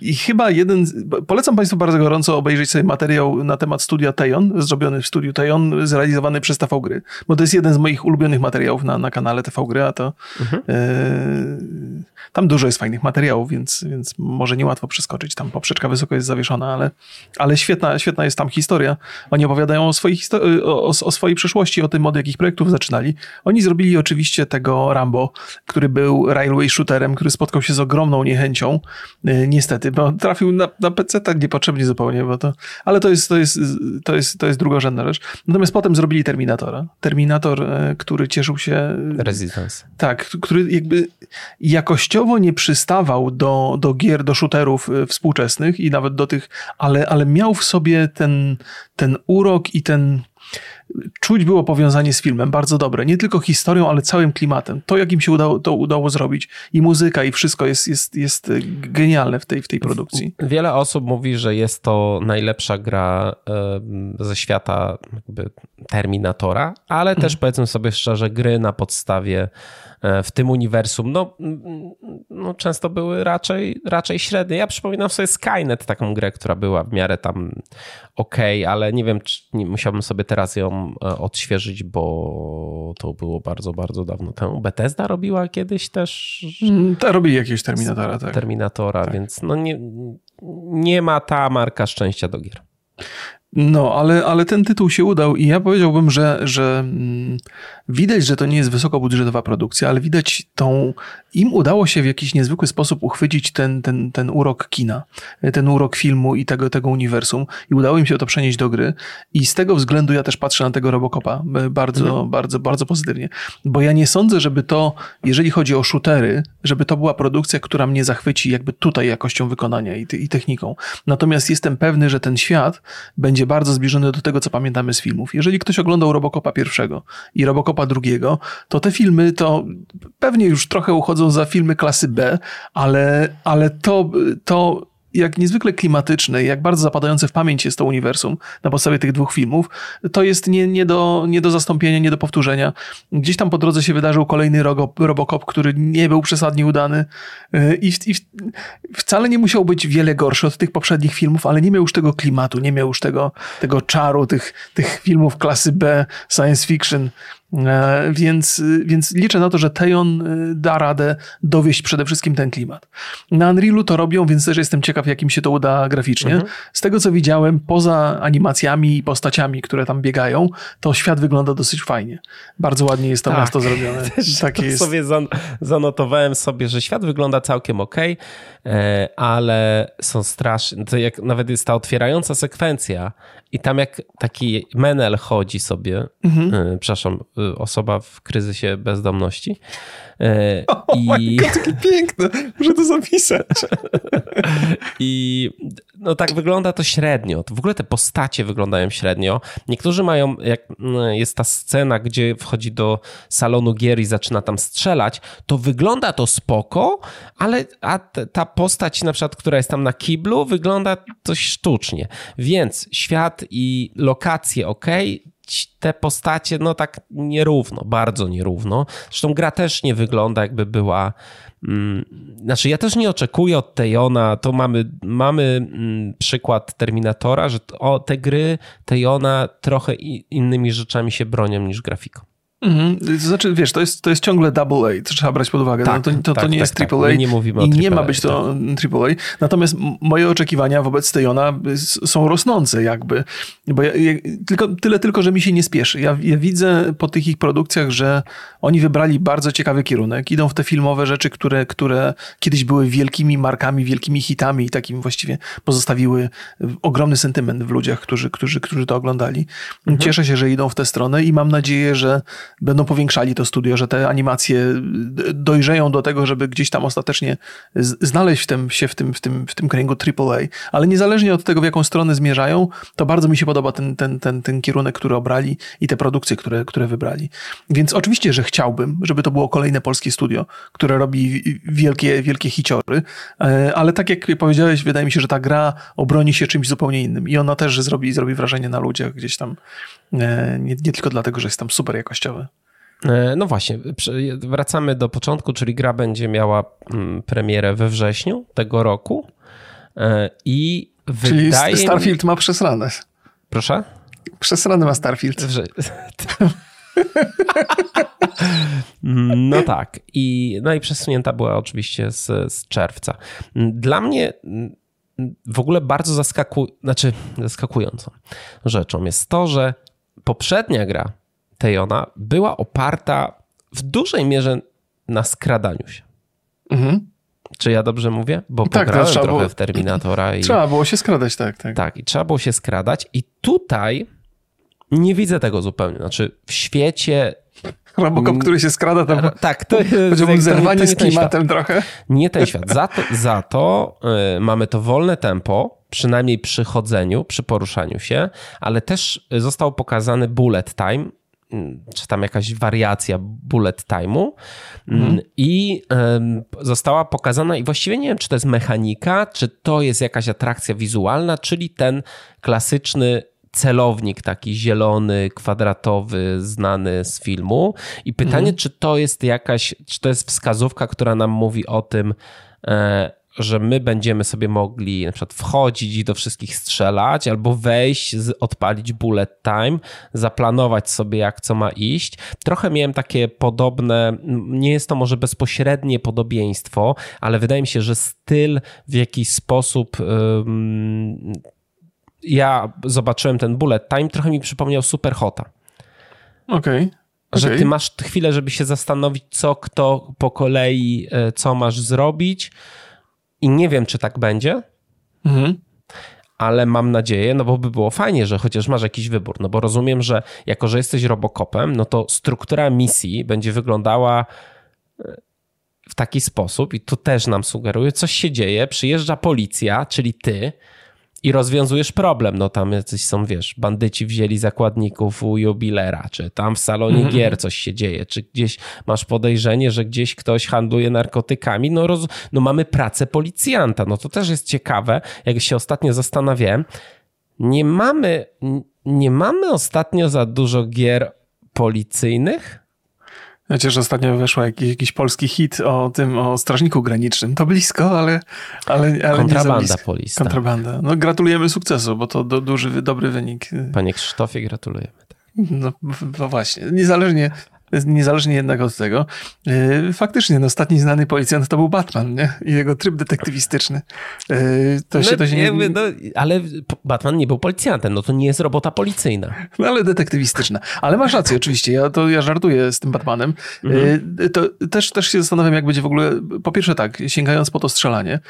I chyba jeden, polecam Państwu bardzo gorąco obejrzeć sobie materiał na temat studia Tejon, zrobiony w studiu Tejon, zrealizowany przez TV Gry, bo to jest jeden z moich ulubionych materiałów na, na kanale TV Gry, a to mhm. e, tam dużo jest fajnych materiałów, więc, więc może niełatwo przeskoczyć. Tam poprzeczka wysoko jest zawieszona, ale, ale świetna, świetna jest tam historia. Oni opowiadają o swojej, o, o swojej przeszłości, o tym, od jakich projektów zaczynali. Oni zrobili oczywiście tego Rambo, który był railway shooterem, który spotkał się z ogromną niechęcią, e, niestety, bo trafił na, na PC tak niepotrzebnie zupełnie, bo to, ale to jest, to jest, to jest, to jest drugorzędna rzecz. Natomiast potem zrobili Terminatora. Terminator, e, który cieszył się... Resistance. Tak, który jakby jakościowo nie przystawał do, do gier, do shooterów e, współczesnych i nawet do tych, ale, ale miał w sobie ten, ten urok i ten czuć było powiązanie z filmem bardzo dobre. Nie tylko historią, ale całym klimatem. To, jak im się udało, to udało zrobić. I muzyka, i wszystko jest, jest, jest genialne w tej, w tej produkcji. Wiele osób mówi, że jest to najlepsza gra ze świata Terminatora, ale też mhm. powiedzmy sobie szczerze, gry na podstawie E, w tym uniwersum, no, no często były raczej, raczej średnie. Ja przypominam sobie Skynet, taką grę, która była w miarę tam ok, ale nie wiem, czy nie, musiałbym sobie teraz ją e, odświeżyć, bo to było bardzo, bardzo dawno temu. Bethesda robiła kiedyś też... Mm, ta robi jakiegoś Terminatora, tak. Terminatora, tak. więc no nie, nie ma ta marka szczęścia do gier. No, ale, ale ten tytuł się udał i ja powiedziałbym, że, że mm, widać, że to nie jest wysokobudżetowa produkcja, ale widać tą, im udało się w jakiś niezwykły sposób uchwycić ten, ten, ten urok kina, ten urok filmu i tego, tego uniwersum i udało im się to przenieść do gry i z tego względu ja też patrzę na tego Robocopa bardzo, mhm. bardzo, bardzo pozytywnie, bo ja nie sądzę, żeby to, jeżeli chodzi o shootery, żeby to była produkcja, która mnie zachwyci jakby tutaj jakością wykonania i, i techniką. Natomiast jestem pewny, że ten świat będzie bardzo zbliżony do tego, co pamiętamy z filmów. Jeżeli ktoś oglądał Robocopa pierwszego i Robocopa drugiego, to te filmy to pewnie już trochę uchodzą za filmy klasy B, ale, ale to, to jak niezwykle klimatyczne, jak bardzo zapadające w pamięć jest to uniwersum na podstawie tych dwóch filmów, to jest nie, nie, do, nie do zastąpienia, nie do powtórzenia. Gdzieś tam po drodze się wydarzył kolejny Robocop, który nie był przesadnie udany y, i, i wcale nie musiał być wiele gorszy od tych poprzednich filmów, ale nie miał już tego klimatu, nie miał już tego, tego czaru tych, tych filmów klasy B, science fiction, więc, więc liczę na to, że Tejon e, da radę dowieść przede wszystkim ten klimat. Na Unrealu to robią, więc też jestem ciekaw, jak im się to uda graficznie. Mhm. Z tego, co widziałem, poza animacjami i postaciami, które tam biegają, to świat wygląda dosyć fajnie. Bardzo ładnie jest to tak. miasto zrobione. Też Takie jest. sobie zanotowałem sobie, że świat wygląda całkiem ok, e, ale są straszne. To jak nawet jest ta otwierająca sekwencja i tam jak taki menel chodzi sobie, mhm. przepraszam, osoba w kryzysie bezdomności. E, o, I... God, jakie piękne, muszę to zapisać. I no tak wygląda to średnio. W ogóle te postacie wyglądają średnio. Niektórzy mają, jak jest ta scena, gdzie wchodzi do salonu gier i zaczyna tam strzelać, to wygląda to spoko, ale a ta postać na przykład, która jest tam na kiblu, wygląda dość sztucznie. Więc świat i lokacje ok, te postacie, no tak nierówno, bardzo nierówno. Zresztą gra też nie wygląda, jakby była. Mm, znaczy, ja też nie oczekuję od Tejona. To mamy, mamy mm, przykład Terminatora, że o, te gry Tejona trochę innymi rzeczami się bronią niż grafiką. Mhm. To znaczy, wiesz, to jest, to jest ciągle double A, to trzeba brać pod uwagę. Tak, no to, to, tak, to nie tak, jest triple tak. A nie mówimy i nie ma być to tak. triple A. Natomiast moje oczekiwania wobec Tejona są rosnące jakby. Bo ja, ja, tylko, tyle tylko, że mi się nie spieszy. Ja, ja widzę po tych ich produkcjach, że oni wybrali bardzo ciekawy kierunek. Idą w te filmowe rzeczy, które, które kiedyś były wielkimi markami, wielkimi hitami i takim właściwie pozostawiły ogromny sentyment w ludziach, którzy, którzy, którzy to oglądali. Mhm. Cieszę się, że idą w tę stronę i mam nadzieję, że będą powiększali to studio, że te animacje dojrzeją do tego, żeby gdzieś tam ostatecznie znaleźć w tym, się w tym, w tym, w tym kręgu AAA. Ale niezależnie od tego, w jaką stronę zmierzają, to bardzo mi się podoba ten, ten, ten, ten kierunek, który obrali i te produkcje, które, które wybrali. Więc oczywiście, że chciałbym, żeby to było kolejne polskie studio, które robi wielkie, wielkie hiciory, e, ale tak jak powiedziałeś, wydaje mi się, że ta gra obroni się czymś zupełnie innym i ona też zrobi, zrobi wrażenie na ludziach gdzieś tam, nie, nie tylko dlatego, że jest tam super jakościowy. E, no właśnie, wracamy do początku, czyli gra będzie miała mm, premierę we wrześniu tego roku i czyli wydaje Starfield mi... ma przesrane. Proszę? Przesrane ma Starfield. Wrze... No tak. I, no i przesunięta była oczywiście z, z czerwca. Dla mnie w ogóle bardzo zaskaku... znaczy, zaskakującą rzeczą jest to, że poprzednia gra Tejona była oparta w dużej mierze na skradaniu się. Mhm. Czy ja dobrze mówię? Bo tak, pograłem trochę było... w Terminatora. I... Trzeba było się skradać, tak, tak. Tak, i trzeba było się skradać. I tutaj nie widzę tego zupełnie. Znaczy, w świecie. Robocop, który się skrada, tam. Tak, to jest. Zerwanie z klimatem trochę. Nie ten świat. Za to, za to y, mamy to wolne tempo, przynajmniej przy chodzeniu, przy poruszaniu się, ale też został pokazany bullet time, mm, czy tam jakaś wariacja bullet time'u mm, mhm. i została pokazana i właściwie nie wiem, czy to jest mechanika, czy to jest jakaś atrakcja wizualna, czyli ten klasyczny celownik taki zielony, kwadratowy, znany z filmu. I pytanie, mhm. czy to jest jakaś, czy to jest wskazówka, która nam mówi o tym, e, że my będziemy sobie mogli na przykład wchodzić i do wszystkich strzelać, albo wejść, odpalić bullet time, zaplanować sobie jak co ma iść. Trochę miałem takie podobne, nie jest to może bezpośrednie podobieństwo, ale wydaje mi się, że styl w jakiś sposób ja zobaczyłem ten bullet time, trochę mi przypomniał Superhota. Okej. Okay. Że ty masz chwilę, żeby się zastanowić, co kto po kolei, e, co masz zrobić. I nie wiem, czy tak będzie. Mhm. Ale mam nadzieję, no bo by było fajnie, że chociaż masz jakiś wybór. No bo rozumiem, że jako, że jesteś robokopem, no to struktura misji będzie wyglądała e, w taki sposób, i tu też nam sugeruje, coś się dzieje, przyjeżdża policja, czyli ty, i rozwiązujesz problem. No tam jacyś są, wiesz, bandyci wzięli zakładników u jubilera, czy tam w salonie mm -hmm. gier coś się dzieje, czy gdzieś masz podejrzenie, że gdzieś ktoś handluje narkotykami. No, roz, no mamy pracę policjanta. No to też jest ciekawe. Jak się ostatnio zastanawiałem, nie mamy, nie mamy ostatnio za dużo gier policyjnych, Że ostatnio weszła jakiś, jakiś polski hit o tym, o strażniku granicznym. To blisko, ale, ale, ale Kontrabanda polista. Kontrabanda. No gratulujemy sukcesu, bo to do, duży, dobry wynik. Panie Krzysztofie, gratulujemy. No, no właśnie. Niezależnie, Niezależnie jednak od tego, e, faktycznie no, ostatni znany policjant to był Batman, nie? I jego tryb detektywistyczny. E, to się, no, to się nie... no, ale Batman nie był policjantem, no to nie jest robota policyjna. No ale detektywistyczna. Ale masz rację, oczywiście, ja to ja żartuję z tym Batmanem. Mhm. E, to też, też się zastanawiam, jak będzie w ogóle, po pierwsze tak, sięgając po to strzelanie,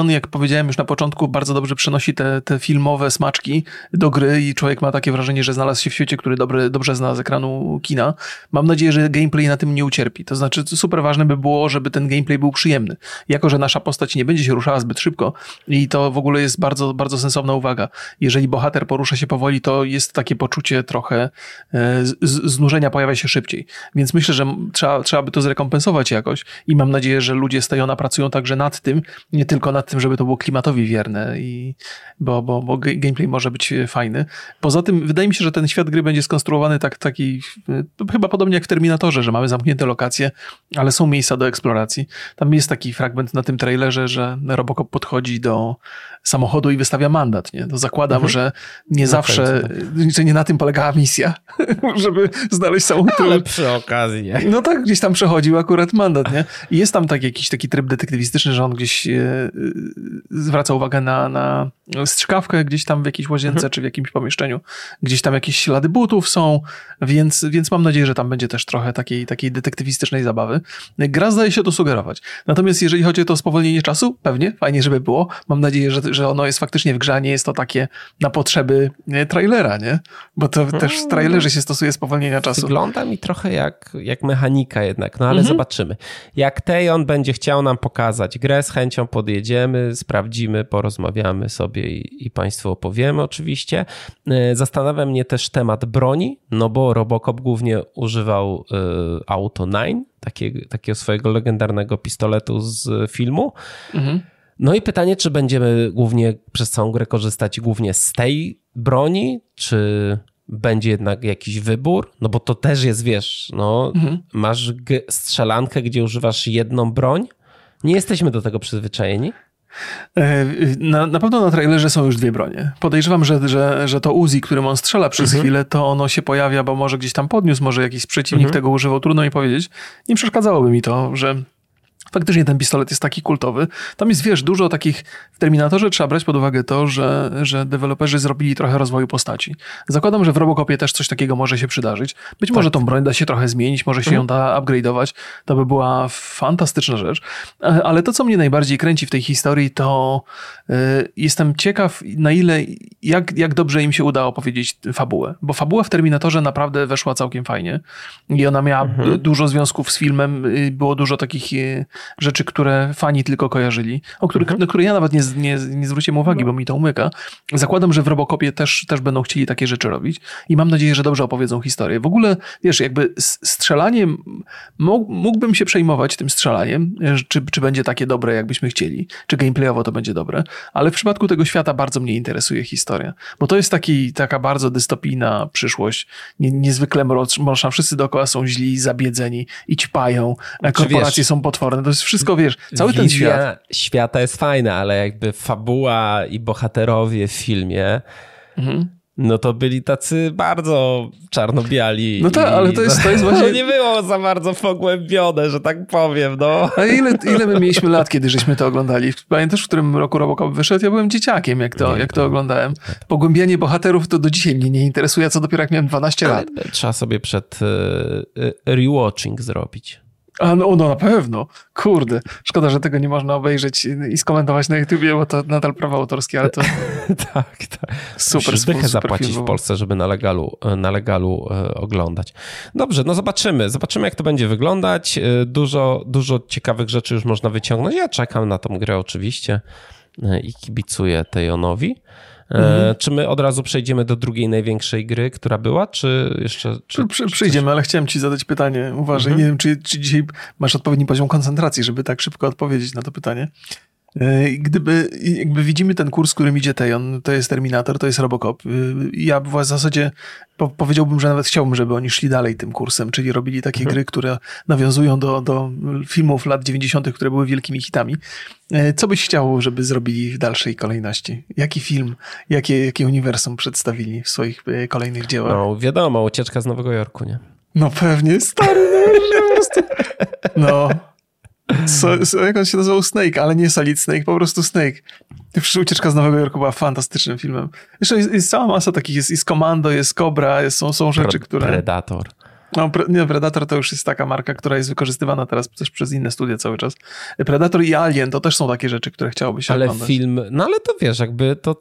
on, jak powiedziałem już na początku, bardzo dobrze przenosi te, te filmowe smaczki do gry i człowiek ma takie wrażenie, że znalazł się w świecie, który dobry, dobrze zna z ekranu kina. Mam nadzieję, że gameplay na tym nie ucierpi. To znaczy, super ważne by było, żeby ten gameplay był przyjemny. Jako, że nasza postać nie będzie się ruszała zbyt szybko i to w ogóle jest bardzo, bardzo sensowna uwaga. Jeżeli bohater porusza się powoli, to jest takie poczucie trochę e, znużenia pojawia się szybciej. Więc myślę, że trzeba, trzeba by to zrekompensować jakoś i mam nadzieję, że ludzie z Tejona pracują także nad tym, nie tylko nad tym, żeby to było klimatowi wierne, i, bo, bo, bo gameplay może być fajny. Poza tym wydaje mi się, że ten świat gry będzie skonstruowany tak, taki, e, chyba podobnie jak w Terminatorze, że mamy zamknięte lokacje, ale są miejsca do eksploracji. Tam jest taki fragment na tym trailerze, że Robocop podchodzi do samochodu i wystawia mandat. Nie? To zakładam, mhm. że nie na zawsze, końcu, że nie na tym polegała misja, żeby znaleźć samochód. Ale przy okazji, nie? No tak, gdzieś tam przechodził akurat mandat, nie? I jest tam tak jakiś taki tryb detektywistyczny, że on gdzieś e, e, zwraca uwagę na, na strzykawkę gdzieś tam w jakiejś łazience, mhm. czy w jakimś pomieszczeniu. Gdzieś tam jakieś ślady butów są, więc, więc mam nadzieję, że tam tam będzie też trochę takiej, takiej detektywistycznej zabawy. Gra zdaje się to sugerować. Natomiast jeżeli chodzi o to spowolnienie czasu, pewnie, fajnie, żeby było. Mam nadzieję, że, że ono jest faktycznie w grze, a nie jest to takie na potrzeby trailera, nie? Bo to też w trailerze się stosuje spowolnienia czasu. Wygląda mi trochę jak, jak mechanika jednak, no ale mhm. zobaczymy. Jak Tejon będzie chciał nam pokazać grę, z chęcią podjedziemy, sprawdzimy, porozmawiamy sobie i, i Państwu opowiemy oczywiście. E, zastanawia mnie też temat broni, no bo Robocop głównie używał y, Auto 9, takiego, takiego swojego legendarnego pistoletu z filmu. Mhm. No i pytanie, czy będziemy głównie przez całą grę korzystać głównie z tej broni, czy będzie jednak jakiś wybór? No bo to też jest, wiesz, no, mhm. masz strzelankę, gdzie używasz jedną broń. Nie jesteśmy do tego przyzwyczajeni. E, na, na pewno na trailerze są już dwie bronie. Podejrzewam, że, że, że to Uzi, którym on strzela przez mhm. chwilę, to ono się pojawia, bo może gdzieś tam podniósł, może jakiś przeciwnik mhm. tego używał, trudno mi powiedzieć. Nie przeszkadzałoby mi to, że faktycznie ten pistolet jest taki kultowy. Tam jest, wiesz, dużo takich... W Terminatorze trzeba brać pod uwagę to, że, że deweloperzy zrobili trochę rozwoju postaci. Zakładam, że w Robocopie też coś takiego może się przydarzyć. Być tak. może tą broń da się trochę zmienić, może się mhm. ją da upgrade'ować. To by była fantastyczna rzecz. E, ale to, co mnie najbardziej kręci w tej historii, to yy, jestem ciekaw, na ile, jak, jak dobrze im się udało powiedzieć fabułę. Bo fabuła w Terminatorze naprawdę weszła całkiem fajnie. I ona miała mhm. dużo związków z filmem. Y, było dużo takich y, rzeczy, które fani tylko kojarzyli, o których, mhm. na które ja nawet nie, nie, nie zwróciłem uwagi, no. bo mi to umyka. Zakładam, że w Robocopie też, też będą chcieli takie rzeczy robić i mam nadzieję, że dobrze opowiedzą historię. W ogóle, wiesz, jakby strzelaniem, mógłbym się przejmować tym strzelaniem, czy, czy będzie takie dobre, jakbyśmy chcieli, czy gameplayowo to będzie dobre, ale w przypadku tego świata bardzo mnie interesuje historia, bo to jest taki, taka bardzo dystopijna przyszłość, nie, niezwykle mroczna, wszyscy dookoła są źli, zabiedzeni i ćpają, korporacje wiesz, są potworne, to jest wszystko, wiesz, cały ten świat. świata jest fajna, ale jakby fabuła i bohaterowie w filmie mhm no to byli tacy bardzo czarno-biali. No tak, ale to jest, to jest właśnie... To nie było za bardzo pogłębione, że tak powiem, no. A ile, ile my mieliśmy lat, kiedy żeśmy to oglądali? Pamiętasz, w którym roku Robocop wyszedł? Ja byłem dzieciakiem, jak to, jak to oglądałem. Pogłębianie bohaterów to do dzisiaj mnie nie interesuje, co dopiero jak miałem 12 ale lat. Trzeba sobie przed e, e, rewatching zrobić. A no, no na pewno. Kurde. Szkoda, że tego nie można obejrzeć i skomentować na YouTubie, bo to nadal prawa autorskie, ale to... tak, tak. Super Musisz dychę zapłacić w Polsce, żeby na legalu, na legalu e, oglądać. Dobrze, no zobaczymy. Zobaczymy, jak to będzie wyglądać. E, dużo, dużo ciekawych rzeczy już można wyciągnąć. Ja czekam na tą grę oczywiście e, i kibicuję Tejonowi. Mhm. Czy my od razu przejdziemy do drugiej największej gry, która była, czy jeszcze... Czy, Przy, przyjdziemy, ale chciałem ci zadać pytanie. Uważaj, mhm. nie wiem, czy, czy dzisiaj masz odpowiedni poziom koncentracji, żeby tak szybko odpowiedzieć na to pytanie. E, gdyby, jakby widzimy ten kurs, którym idzie Tejon, to jest Terminator, to jest Robocop. E, ja w zasadzie powiedziałbym, że nawet chciałbym, żeby oni szli dalej tym kursem, czyli robili takie mhm. gry, które nawiązują do, do filmów lat 90., które były wielkimi hitami. E, co byś chciał, żeby zrobili w dalszej kolejności? Jaki film, jakie, jakie uniwersum przedstawili w swoich kolejnych dziełach? No wiadomo, ucieczka z Nowego Jorku, nie? No pewnie, stary, no, po prostu. No, so, so, jak on się nazywał? Snake, ale nie Solid Snake, po prostu Snake. Ucieczka z Nowego Jorku była fantastycznym filmem. Jeszcze jest, jest cała masa takich, jest, jest Commando, jest Cobra, jest, są, są rzeczy, które... Predator. No, pre, nie, Predator to już jest taka marka, która jest wykorzystywana teraz też przez inne studia cały czas. Predator i Alien to też są takie rzeczy, które chciałoby się ale oglądać. Ale film, no ale to wiesz, jakby to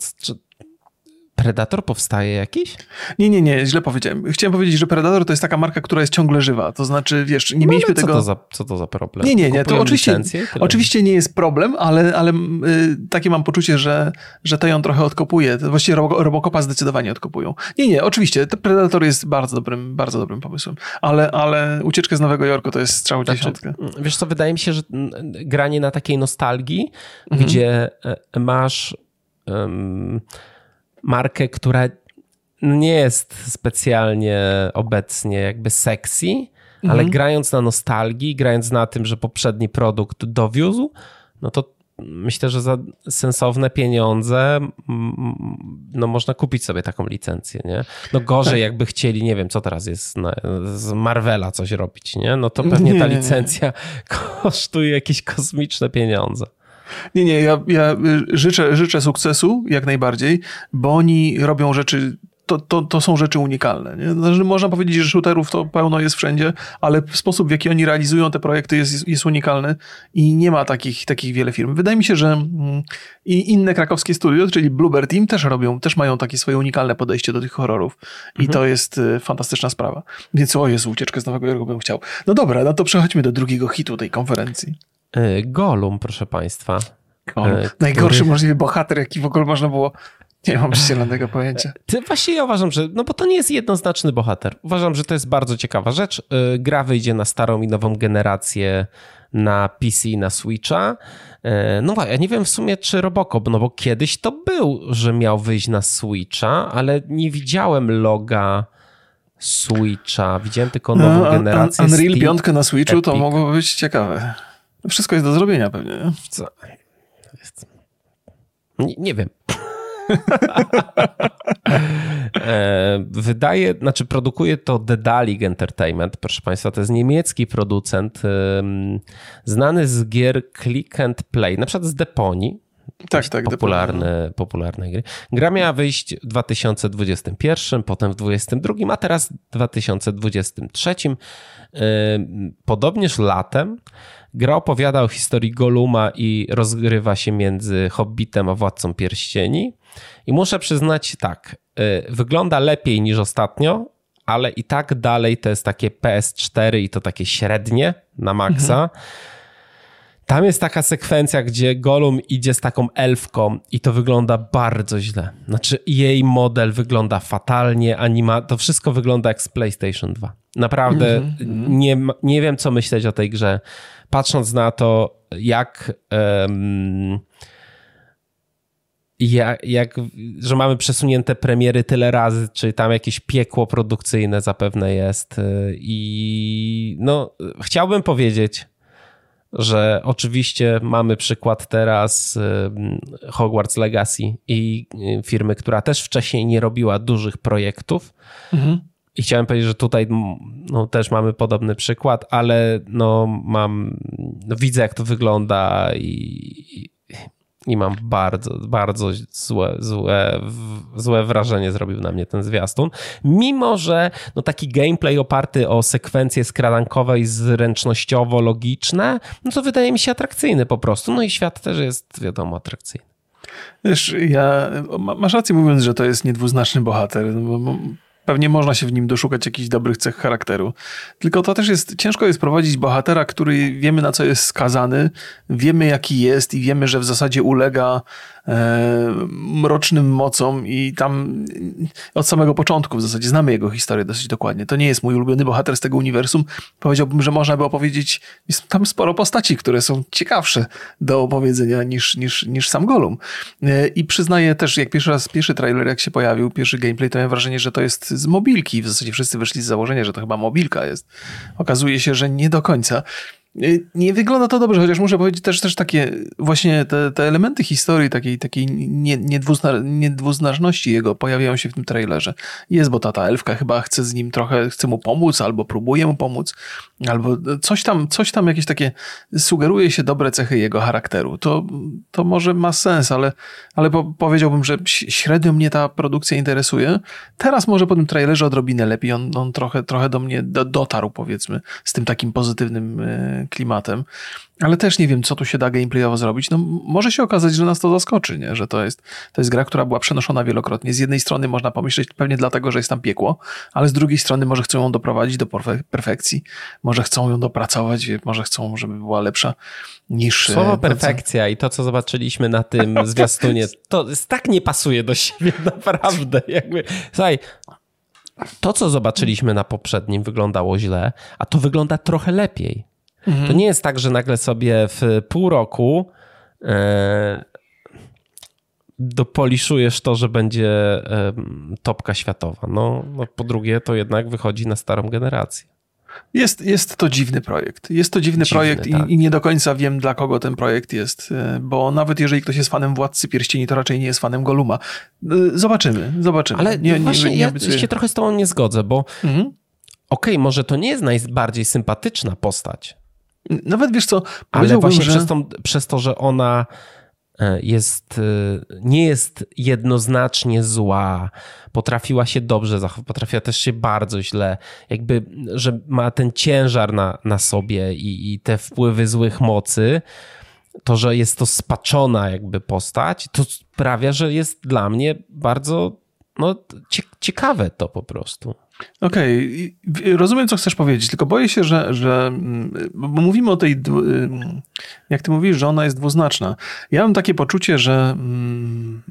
Predator powstaje jakiś? Nie, nie, nie, źle powiedziałem. Chciałem powiedzieć, że Predator to jest taka marka, która jest ciągle żywa. To znaczy, wiesz, nie no mieliśmy co tego. To za, co to za problem? Nie, nie, nie. To oczywiście, oczywiście nie jest problem, ale, ale y, takie mam poczucie, że, że to ją trochę odkopuje. Właściwie Robocopa zdecydowanie odkopują. Nie, nie, oczywiście. Predator jest bardzo dobrym, bardzo dobrym pomysłem. Ale, ale ucieczka z Nowego Jorku to jest strzał znaczy, dziesiątka. Wiesz co, wydaje mi się, że granie na takiej nostalgii, mhm. gdzie e, masz. Um, markę, która nie jest specjalnie obecnie jakby sexy, mhm. ale grając na nostalgii, grając na tym, że poprzedni produkt dowiózł, no to myślę, że za sensowne pieniądze no można kupić sobie taką licencję, nie? No gorzej tak. jakby chcieli, nie wiem, co teraz jest na, z Marvela coś robić, nie? No to pewnie nie, ta licencja kosztuje jakieś kosmiczne pieniądze. Nie, nie, ja, ja życzę, życzę sukcesu jak najbardziej, bo oni robią rzeczy to, to, to są rzeczy unikalne. Nie? Znaczy, można powiedzieć, że shooterów to pełno jest wszędzie, ale sposób, w jaki oni realizują te projekty jest, jest unikalny i nie ma takich, takich wiele firm. Wydaje mi się, że mm, i inne krakowskie studio, czyli Bluebird Team też robią, też mają takie swoje unikalne podejście do tych horrorów i mhm. to jest y, fantastyczna sprawa. Więc o Jezu, ucieczkę z Nowego Jorku bym chciał. No dobra, no to przechodźmy do drugiego hitu tej konferencji. Y, Golum, proszę państwa. Golum. Najgorszy który... możliwy bohater, jaki w ogóle można było nie mam zielonego pojęcia. Ty, właśnie ja uważam, że, no bo to nie jest jednoznaczny bohater. Uważam, że to jest bardzo ciekawa rzecz. Y, gra wyjdzie na starą i nową generację na PC i na Switcha. No ja nie wiem w sumie, czy Robocop, no bo kiedyś to był, że miał wyjść na Switcha, ale nie widziałem loga Switcha. Widziałem tylko nową no, generację. Unreal Steam, 5 na Switchu Epic. to mogło być ciekawe. Wszystko jest do zrobienia pewnie. Co? Nie, nie wiem. E, wydaje, znaczy produkuje to Dedalic Entertainment, proszę Państwa, to jest niemiecki producent, znany z gier Click and Play, na przykład z Deponii, tak, tak. Popularne, popularne gry. Gra miała wyjść w 2021, potem w 2022, a teraz w 2023. Podobnież latem gra opowiada o historii Goluma i rozgrywa się między Hobbitem a Władcą Pierścieni. I muszę przyznać tak, y, wygląda lepiej niż ostatnio, ale i tak dalej to jest takie PS4 i to takie średnie na maksa. Mhm. Tam jest taka sekwencja, gdzie Golum idzie z taką elfką i to wygląda bardzo źle. Znaczy jej model wygląda fatalnie, anima, to wszystko wygląda jak z PlayStation 2. Naprawdę mm -hmm. nie, nie wiem, co myśleć o tej grze. Patrząc na to, jak... Um, jak, jak, że mamy przesunięte premiery tyle razy, czy tam jakieś piekło produkcyjne zapewne jest. Y, I no, chciałbym powiedzieć, że oczywiście mamy przykład teraz y, Hogwarts Legacy i y, firmy, która też wcześniej nie robiła dużych projektów. Mhm. I chciałem powiedzieć, że tutaj no, też mamy podobny przykład, ale no, mam, no, widzę jak to wygląda i, i mam bardzo, bardzo złe, złe, złe wrażenie zrobił na mnie ten zwiastun. Mimo, że no taki gameplay oparty o sekwencje skradankowe i zręcznościowo-logiczne, no to wydaje mi się atrakcyjny po prostu. No i świat też jest, wiadomo, atrakcyjny. Wiesz, ja, masz rację mówiąc, że to jest niedwuznaczny bohater. No Pewnie można się w nim doszukać jakichś dobrych cech charakteru. Tylko to też jest, ciężko jest prowadzić bohatera, który wiemy na co jest skazany, wiemy jaki jest i wiemy, że w zasadzie ulega mrocznym mocom i tam od samego początku w zasadzie znamy jego historię dosyć dokładnie. To nie jest mój ulubiony bohater z tego uniwersum. Powiedziałbym, że można by opowiedzieć, jest tam sporo postaci, które są ciekawsze do opowiedzenia niż, niż, niż sam Golum. E, I przyznaję też, jak pierwszy raz, pierwszy trailer jak się pojawił, pierwszy gameplay, to miałem wrażenie, że to jest z mobilki. W zasadzie wszyscy wyszli z założenia, że to chyba mobilka jest. Okazuje się, że nie do końca. Y, nie wygląda to dobrze, chociaż muszę powiedzieć też, też takie właśnie te, te elementy historii, takiej, takiej niedwuznaczności jego pojawiają się w tym trailerze. Jest, bo tata elfka chyba chce z nim trochę, chce mu pomóc, albo próbuje mu pomóc, albo coś tam, coś tam jakieś takie sugeruje się dobre cechy jego charakteru. To, to może ma sens, ale, ale po, powiedziałbym, że średnio mnie ta produkcja interesuje. Teraz może po tym trailerze odrobinę lepiej, on, on trochę, trochę do mnie do, dotarł powiedzmy z tym takim pozytywnym y, klimatem, ale też nie wiem, co tu się da gameplayowo zrobić. No, może się okazać, że nas to zaskoczy, nie? że to jest, to jest gra, która była przenoszona wielokrotnie. Z jednej strony można pomyśleć pewnie dlatego, że jest tam piekło, ale z drugiej strony może chcą ją doprowadzić do perfekcji, może chcą ją dopracować, może chcą, żeby była lepsza niż... E, Słowo perfekcja i to, co zobaczyliśmy na tym zwiastunie, to tak nie pasuje do siebie, naprawdę. Jakby, słuchaj, to, co zobaczyliśmy na poprzednim, wyglądało źle, a to wygląda trochę lepiej. Mhm. To nie jest tak, że nagle sobie w pół roku e, dopoliszujesz to, że będzie e, topka światowa. No, no, po drugie, to jednak wychodzi na starą generację. Jest, jest to dziwny projekt. Jest to dziwny, dziwny projekt tak. i, i, nie do końca wiem, dla kogo ten projekt jest, e, bo nawet jeżeli ktoś jest fanem Władcy Pierścieni, to raczej nie jest fanem Goluma. E, zobaczymy, zobaczymy. Ale nie, właśnie nie, nie ja się trochę z tobą nie zgodzę, bo mhm. okej, okay, może to nie jest najbardziej sympatyczna postać, nawet wiesz co, ale właśnie że... przez, to, przez to, że ona e, jest, nie jest jednoznacznie zła, potrafiła się dobrze zachować, potrafiła też się bardzo źle, jakby, że ma ten ciężar na, na sobie i, i te wpływy złych mocy, to, że jest to spaczona jakby postać, to sprawia, że jest dla mnie bardzo no, ciekawe to po prostu. Okej, okay. rozumiem, co chcesz powiedzieć, tylko boję się, że, że bo mówimy o tej, jak ty mówisz, że ona jest dwuznaczna. Ja mam takie poczucie, że,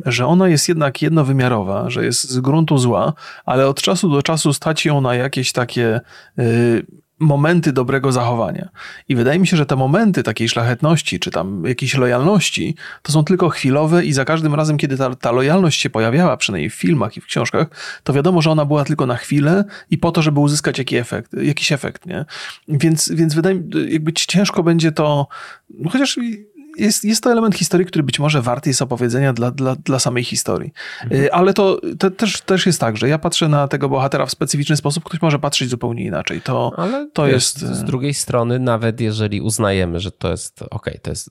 że ona jest jednak jednowymiarowa, że jest z gruntu zła, ale od czasu do czasu stać ją na jakieś takie y, momenty dobrego zachowania. I wydaje mi się, że te momenty takiej szlachetności, czy tam jakiejś lojalności, to są tylko chwilowe i za każdym razem, kiedy ta, ta lojalność się pojawiała, przynajmniej w filmach i w książkach, to wiadomo, że ona była tylko na chwilę i po to, żeby uzyskać jakiś efekt, jakiś efekt, nie? Więc, więc wydaje mi jakby ciężko będzie to, no chociaż jest, jest to element historii, który być może warty jest opowiedzenia dla, dla, dla samej historii. Mhm. Y, ale to, to, też, też jest tak, że ja patrzę na tego bohatera w specyficzny sposób, ktoś może patrzeć zupełnie inaczej. To, Ale to wiesz, jest. Z drugiej strony, nawet jeżeli uznajemy, że to jest ok, to jest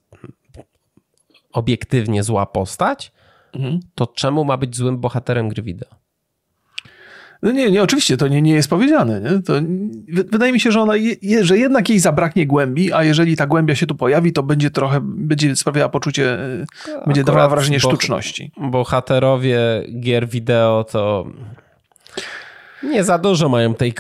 obiektywnie zła postać, mhm. to czemu ma być złym bohaterem gry wideo? No nie, nie, oczywiście to nie, nie jest powiedziane. Nie? To, wydaje mi się, że ona, je, że jednak jej zabraknie głębi, a jeżeli ta głębia się tu pojawi, to będzie trochę, będzie sprawiała poczucie, Akurat będzie dawała wrażenie sztuczności. Bohaterowie gier wideo to nie za dużo mają tej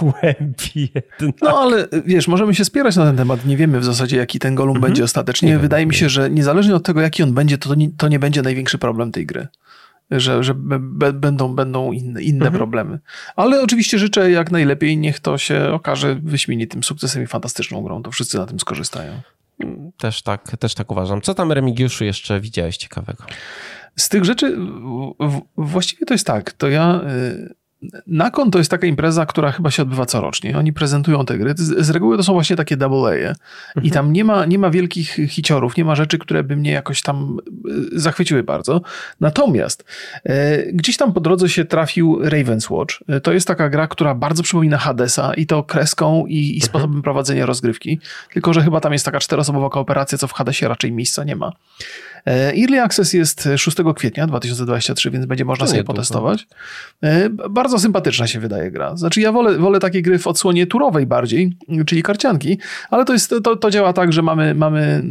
głębi jednak. No ale wiesz, możemy się spierać na ten temat. Nie wiemy w zasadzie, jaki ten Golum mhm. będzie ostatecznie. Nie Wydaje wiem, mi się, że niezależnie od tego, jaki on będzie, to nie, to nie będzie największy problem tej gry że, że będą, będą inne, inne mhm. problemy. Ale oczywiście życzę jak najlepiej, niech to się okaże wyśmienitym sukcesem i fantastyczną grą. To wszyscy na tym skorzystają. Też tak, też tak uważam. Co tam, Remigiuszu, jeszcze widziałeś ciekawego? Z tych rzeczy właściwie to jest tak. To ja y, Nakon to jest taka impreza, która chyba się odbywa corocznie. Oni prezentują te gry. Z, z reguły to są właśnie takie double A. I mhm. tam nie ma, nie ma wielkich hiciorów, nie ma rzeczy, które by mnie jakoś tam e, zachwyciły bardzo. Natomiast e, gdzieś tam po drodze się trafił Raven's Watch. E, to jest taka gra, która bardzo przypomina Hadesa i to kreską i, i mhm. sposobem prowadzenia rozgrywki. Tylko, że chyba tam jest taka czteroosobowa kooperacja, co w Hadesie raczej miejsca nie ma. E, Early Access jest 6 kwietnia 2023, więc będzie można to sobie potestować. E, bardzo sympatyczna się wydaje gra. Znaczy ja wolę, wolę takie gry w odsłonie turowej bardziej, czyli karcianki, ale to, jest, to, to działa tak, że mamy, mamy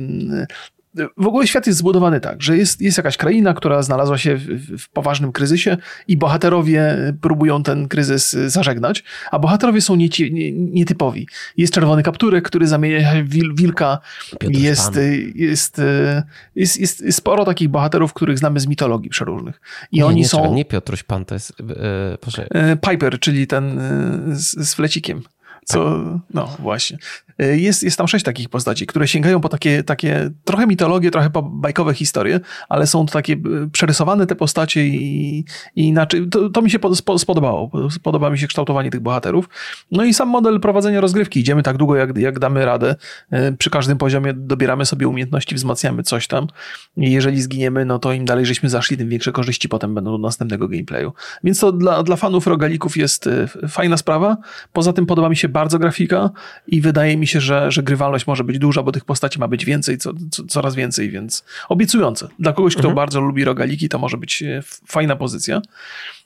w ogóle świat jest zbudowany tak, że jest, jest jakaś kraina, która znalazła się w, w, poważnym kryzysie i bohaterowie próbują ten kryzys zażegnać, a bohaterowie są nieci, nie, nietypowi. Jest czerwony kapturek, który zamienia się w wil, wilka. Jest, jest, jest, jest, jest, sporo takich bohaterów, których znamy z mitologii przeróżnych. I nie, oni nie, są... nie Piotruś Pan, to jest... Yy, Piper, czyli ten z, z flecikiem. Co, no właśnie. E, jest, jest tam sześć takich postaci, które sięgają po takie, takie trochę mitologie, trochę bajkowe historie, ale są to takie e, przerysowane te postacie i, i inaczej. To, to mi się spodobało. Podoba mi się kształtowanie tych bohaterów. No i sam model prowadzenia rozgrywki. Idziemy tak długo, jak, jak damy radę. E, przy każdym poziomie dobieramy sobie umiejętności, wzmacniamy coś tam. Jeżeli zginiemy, no to im dalej żeśmy zaszli, tym większe korzyści potem będą do następnego gameplayu. Więc to dla, dla fanów rogalików jest fajna sprawa. Poza tym podoba mi się bardzo grafika i wydaje mi się, że, że grywalność może być duża, bo tych postaci ma być więcej, co, co, coraz więcej, więc obiecujące. Dla kogoś, kto mhm. bardzo lubi rogaliki, to może być e, fajna pozycja.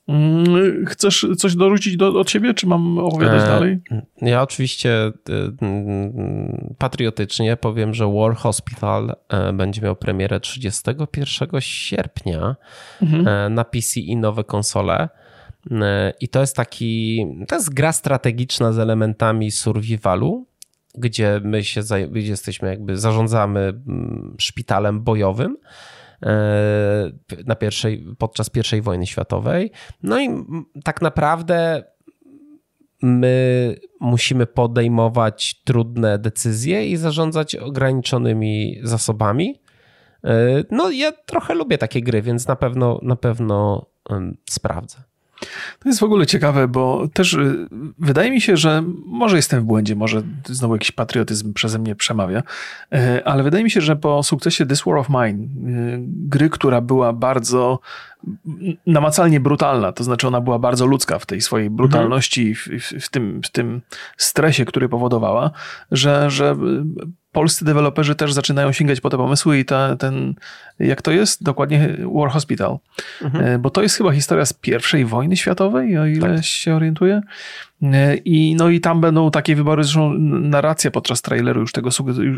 Mm, chcesz coś dorzucić do, od siebie, czy mam opowiadać e, dalej? Ja oczywiście e, mm, patriotycznie powiem, że War Hospital będzie miał premierę 31 sierpnia mhm. na PC i nowe konsole. I to jest taki, to jest gra strategiczna z elementami survivalu, gdzie my się gdzie jesteśmy jakby zarządzamy mm, szpitalem bojowym e, na pierwszej, podczas I wojny światowej. No i tak naprawdę my musimy podejmować trudne decyzje i zarządzać ograniczonymi zasobami. E, no ja trochę lubię takie gry, więc na pewno na pewno sprawdzę. To jest w ogóle ciekawe, bo też y, wydaje mi się, że może jestem w błędzie, może znowu jakiś patriotyzm przeze mnie przemawia, e, ale wydaje mi się, że po sukcesie This War of Mine, y, gry, która była bardzo namacalnie brutalna, to znaczy ona była bardzo ludzka w tej swojej brutalności, mhm. w, w, w, tym, w tym stresie, który powodowała, że, że polscy deweloperzy też zaczynają sięgać po te pomysły i ta, ten, jak to jest? Dokładnie War Hospital. Mhm. Bo to jest chyba historia z pierwszej wojny światowej, o ile tak. się orientuję. I, no i tam będą takie wybory, zresztą narracja podczas traileru już, tego,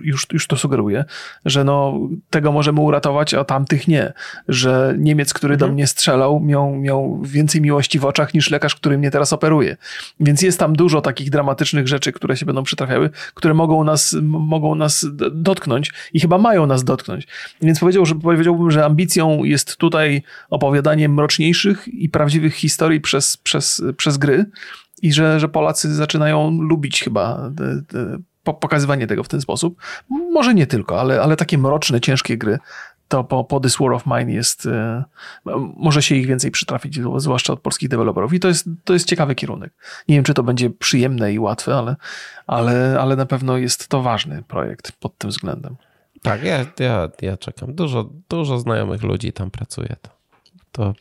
już, już to sugeruje, że no, tego możemy uratować, a tamtych nie. Że Niemiec, który mhm. do mnie strzelał, miał, miał więcej miłości w oczach niż lekarz, który mnie teraz operuje. Więc jest tam dużo takich dramatycznych rzeczy, które się będą przytrafiały, które mogą nas, mogą nas dotknąć i chyba mają nas dotknąć. Więc powiedział, że, powiedziałbym, że ambicją jest tutaj opowiadanie mroczniejszych i prawdziwych historii przez, przez, przez gry i że, że Polacy zaczynają lubić chyba te, te, pokazywanie tego w ten sposób. Może nie tylko, ale, ale takie mroczne, ciężkie gry to po, po This War of Mine jest, e, może się ich więcej przytrafić, zwłaszcza od polskich deweloperów. I to jest, to jest ciekawy kierunek. Nie wiem, czy to będzie przyjemne i łatwe, ale, ale, ale na pewno jest to ważny projekt pod tym względem. Tak, ja, ja, ja czekam. Dużo, dużo znajomych ludzi tam pracuje. To to,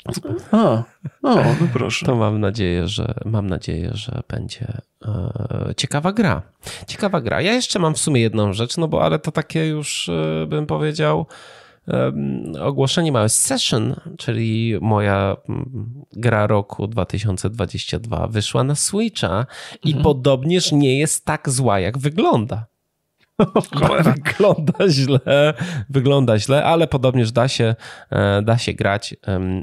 A, no proszę. To mam nadzieję, że mam nadzieję, że będzie e, ciekawa gra. Ciekawa gra. Ja jeszcze mam w sumie jedną rzecz, no bo ale to takie już e, bym powiedział ogłoszenie małe. Session, czyli moja gra roku 2022 wyszła na Switcha i mhm. podobnież nie jest tak zła jak wygląda. wygląda źle, wygląda źle, ale podobnież da się, e, da się grać.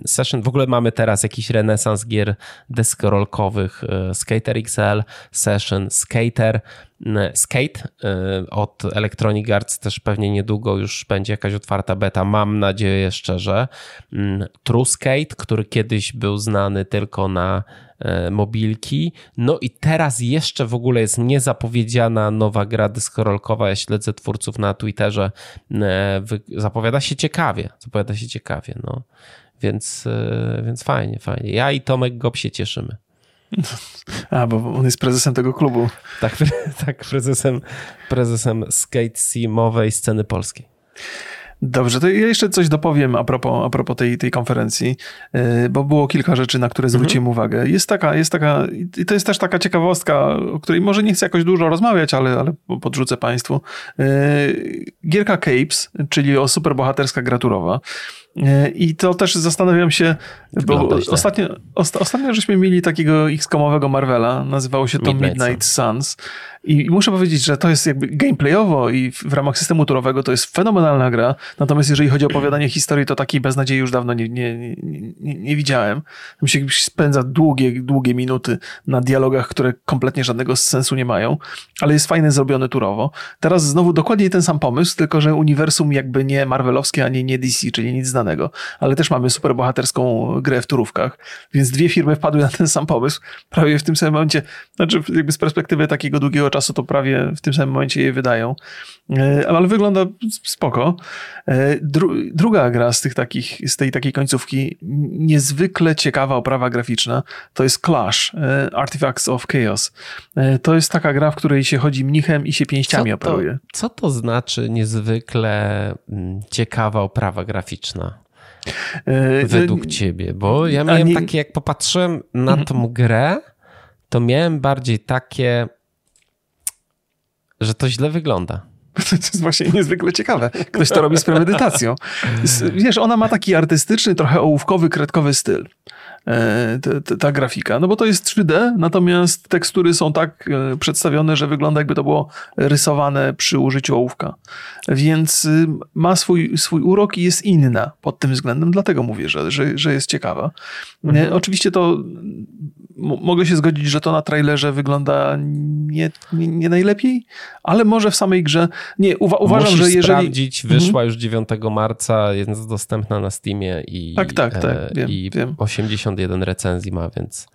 Session, w ogóle mamy teraz jakiś renesans gier deskorolkowych. E, Skater XL, Session, Skater, Skate e, od Electronic Arts też pewnie niedługo już będzie jakaś otwarta beta, mam nadzieję szczerze. Mm, True Skate, który kiedyś był znany tylko na E, mobilki. No i teraz jeszcze w ogóle jest niezapowiedziana nowa gra dyskorolkowa. Ja śledzę twórców na Twitterze. E, zapowiada się ciekawie. Zapowiada się ciekawie, no. Więc, e, więc fajnie, fajnie. Ja i Tomek Gop się cieszymy. A, bo on jest prezesem tego klubu. Tak, tak prezesem, prezesem skate sceny polskiej. Dobrze, to ja jeszcze coś dopowiem a propos, a propos tej, tej konferencji, y, bo było kilka rzeczy, na które zwróciłem mhm. uwagę. Jest taka, jest taka, i to jest też taka ciekawostka, o której może nie chcę jakoś dużo rozmawiać, ale, ale podrzucę Państwu. Y, gierka Capes, czyli o superbohaterska graturowa. E, I to też zastanawiam się, bo ostatnio, ostatnio żeśmy mieli takiego X-komowego Marvela, nazywało się to Midnight, Midnight Suns. I muszę powiedzieć, że to jest jakby gameplayowo i w ramach systemu turowego to jest fenomenalna gra. Natomiast jeżeli chodzi o opowiadanie historii, to takiej beznadziei już dawno nie, nie, nie, nie widziałem. Tam się spędza długie, długie minuty na dialogach, które kompletnie żadnego sensu nie mają, ale jest fajnie zrobione turowo. Teraz znowu dokładnie ten sam pomysł, tylko że uniwersum jakby nie Marvelowskie, ani nie DC, czyli nic znanego, ale też mamy superbohaterską grę w turówkach, więc dwie firmy wpadły na ten sam pomysł prawie w tym samym momencie, znaczy jakby z perspektywy takiego długiego czasu to prawie w tym samym momencie je wydają, e, ale wygląda spoko. E, dru druga gra z tych takich, z tej takiej końcówki, niezwykle ciekawa oprawa graficzna, to jest Clash, e, Artifacts of Chaos. To jest taka gra, w której się chodzi mnichem i się pięściami co to, operuje. Co to znaczy niezwykle mm, ciekawa oprawa graficzna? Według ciebie, bo ja miałem nie... takie, jak popatrzyłem na mhm. tą grę, to miałem bardziej takie że to źle wygląda. To jest właśnie niezwykle ciekawe. Ktoś to robi z premedytacją. Wiesz, ona ma taki artystyczny, trochę ołówkowy, kredkowy styl. E, ta, grafika. No bo to jest 3D, natomiast tekstury są tak e, przedstawione, że wygląda jakby to było rysowane przy użyciu ołówka. Więc y, ma swój, swój urok i jest inna pod tym względem, dlatego mówię, że, że, że jest ciekawa. E, mhm. Oczywiście to mogę się zgodzić, że to na trailerze wygląda nie, nie, nie najlepiej, ale może w samej grze. Nie, uwa uważam, Musisz że jeżeli. sprawdzić, wyszła mhm. już 9 marca, jest dostępna na Steamie i, tak, tak, tak, wiem, i wiem. 81 recenzji ma, więc.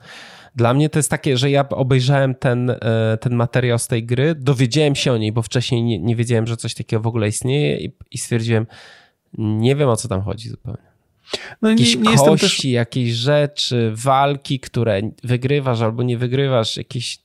Dla mnie to jest takie, że ja obejrzałem ten, e, ten materiał z tej gry, dowiedziałem się o niej, bo wcześniej nie, nie wiedziałem, że coś takiego w ogóle istnieje i, i stwierdziłem, nie wiem o co tam chodzi zupełnie. No, jakieś nie, nie kości, też... jakieś rzeczy, walki, które wygrywasz albo nie wygrywasz, jakieś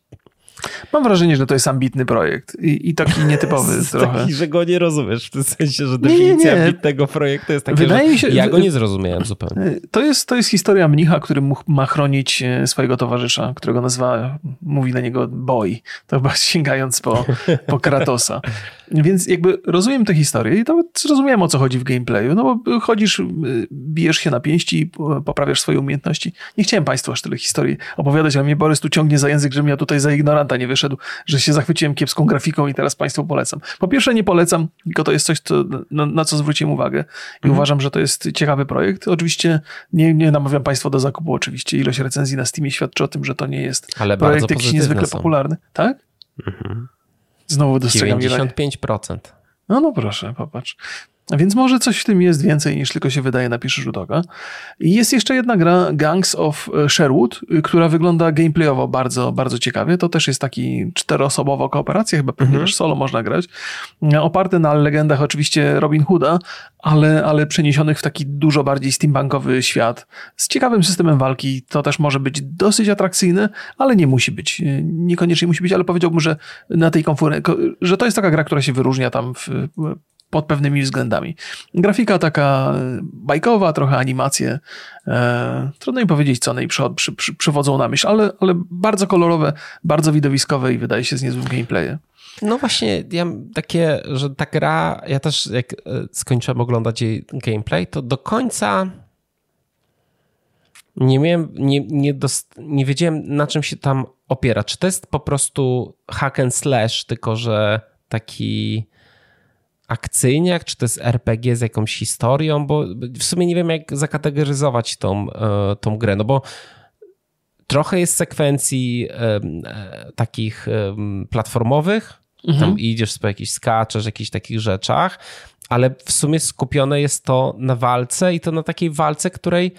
Mam wrażenie, że to jest ambitny projekt i, i taki nietypowy trochę. Taki, że go nie rozumiesz, w tym sensie, że definicja nie, nie. ambitnego projektu jest taka, Wydaje że mi się, ja go nie zrozumiałem zupełnie. E, to jest, to jest historia mnicha, który ma chronić e, swojego towarzysza, którego nazywa, mówi na niego boy, to chyba sięgając po, po Kratosa. Więc jakby rozumiem tę historię i to zrozumiałem o co chodzi w gameplayu, no bo chodzisz, y, bijesz się na pięści, poprawiasz swoje umiejętności. Nie chciałem Państwu aż tyle historii opowiadać, ale mnie Borys tu ciągnie za język, żebym ja tutaj za ignoranta nie wyszedł, że się zachwyciłem kiepską grafiką i teraz Państwu polecam. Po pierwsze nie polecam, tylko to jest coś, co, na, na, co zwróciłem uwagę i mhm. uważam, że to jest ciekawy projekt. Oczywiście nie, nie namawiam Państwa do zakupu, oczywiście ilość recenzji na Steamie świadczy o tym, że to nie jest ale projekt jakiś niezwykle są. popularny. Tak? Mhm. Znowu dostrzegam 95%. No, no proszę, popatrz. Więc może coś w tym jest więcej niż tylko się wydaje na pierwszy rzut oka. I jest jeszcze jedna gra, Gangs of Sherwood, która wygląda gameplayowo bardzo, bardzo ciekawie. To też jest taki czteroosobowa kooperacja, chyba pewnie mhm. też solo można grać. Oparty na legendach oczywiście Robin Hooda, ale, ale przeniesionych w taki dużo bardziej steampunkowy świat z ciekawym systemem walki. To też może być dosyć atrakcyjne, ale nie musi być. Niekoniecznie musi być, ale powiedziałbym, że na tej konferencji, że to jest taka gra, która się wyróżnia tam w pod pewnymi względami. Grafika taka bajkowa, trochę animacje. E, trudno mi powiedzieć, co one przy, przy, przy, przywodzą na myśl, ale, ale bardzo kolorowe, bardzo widowiskowe i wydaje się z niezłym gameplayem. No właśnie, ja takie, że ta gra, ja też jak e, skończyłem oglądać jej gameplay, to do końca nie miałem, nie, nie, dost, nie wiedziałem na czym się tam opiera. Czy to jest po prostu hack and slash, tylko że taki akcyjniak, czy to jest RPG z jakąś historią, bo w sumie nie wiem, jak zakategoryzować tą, e, tą grę, no bo trochę jest sekwencji e, takich platformowych, mhm. tam idziesz sobie jakiś skaczesz, jakichś takich rzeczach, ale w sumie skupione jest to na walce i to na takiej walce, której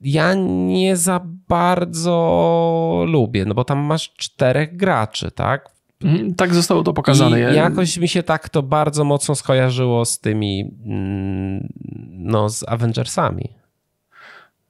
ja nie za bardzo lubię, no bo tam masz czterech graczy, tak? Mhm, tak zostało to pokazane. I jakoś mi się tak to bardzo mocno skojarzyło z tymi, mm, no z Avengersami.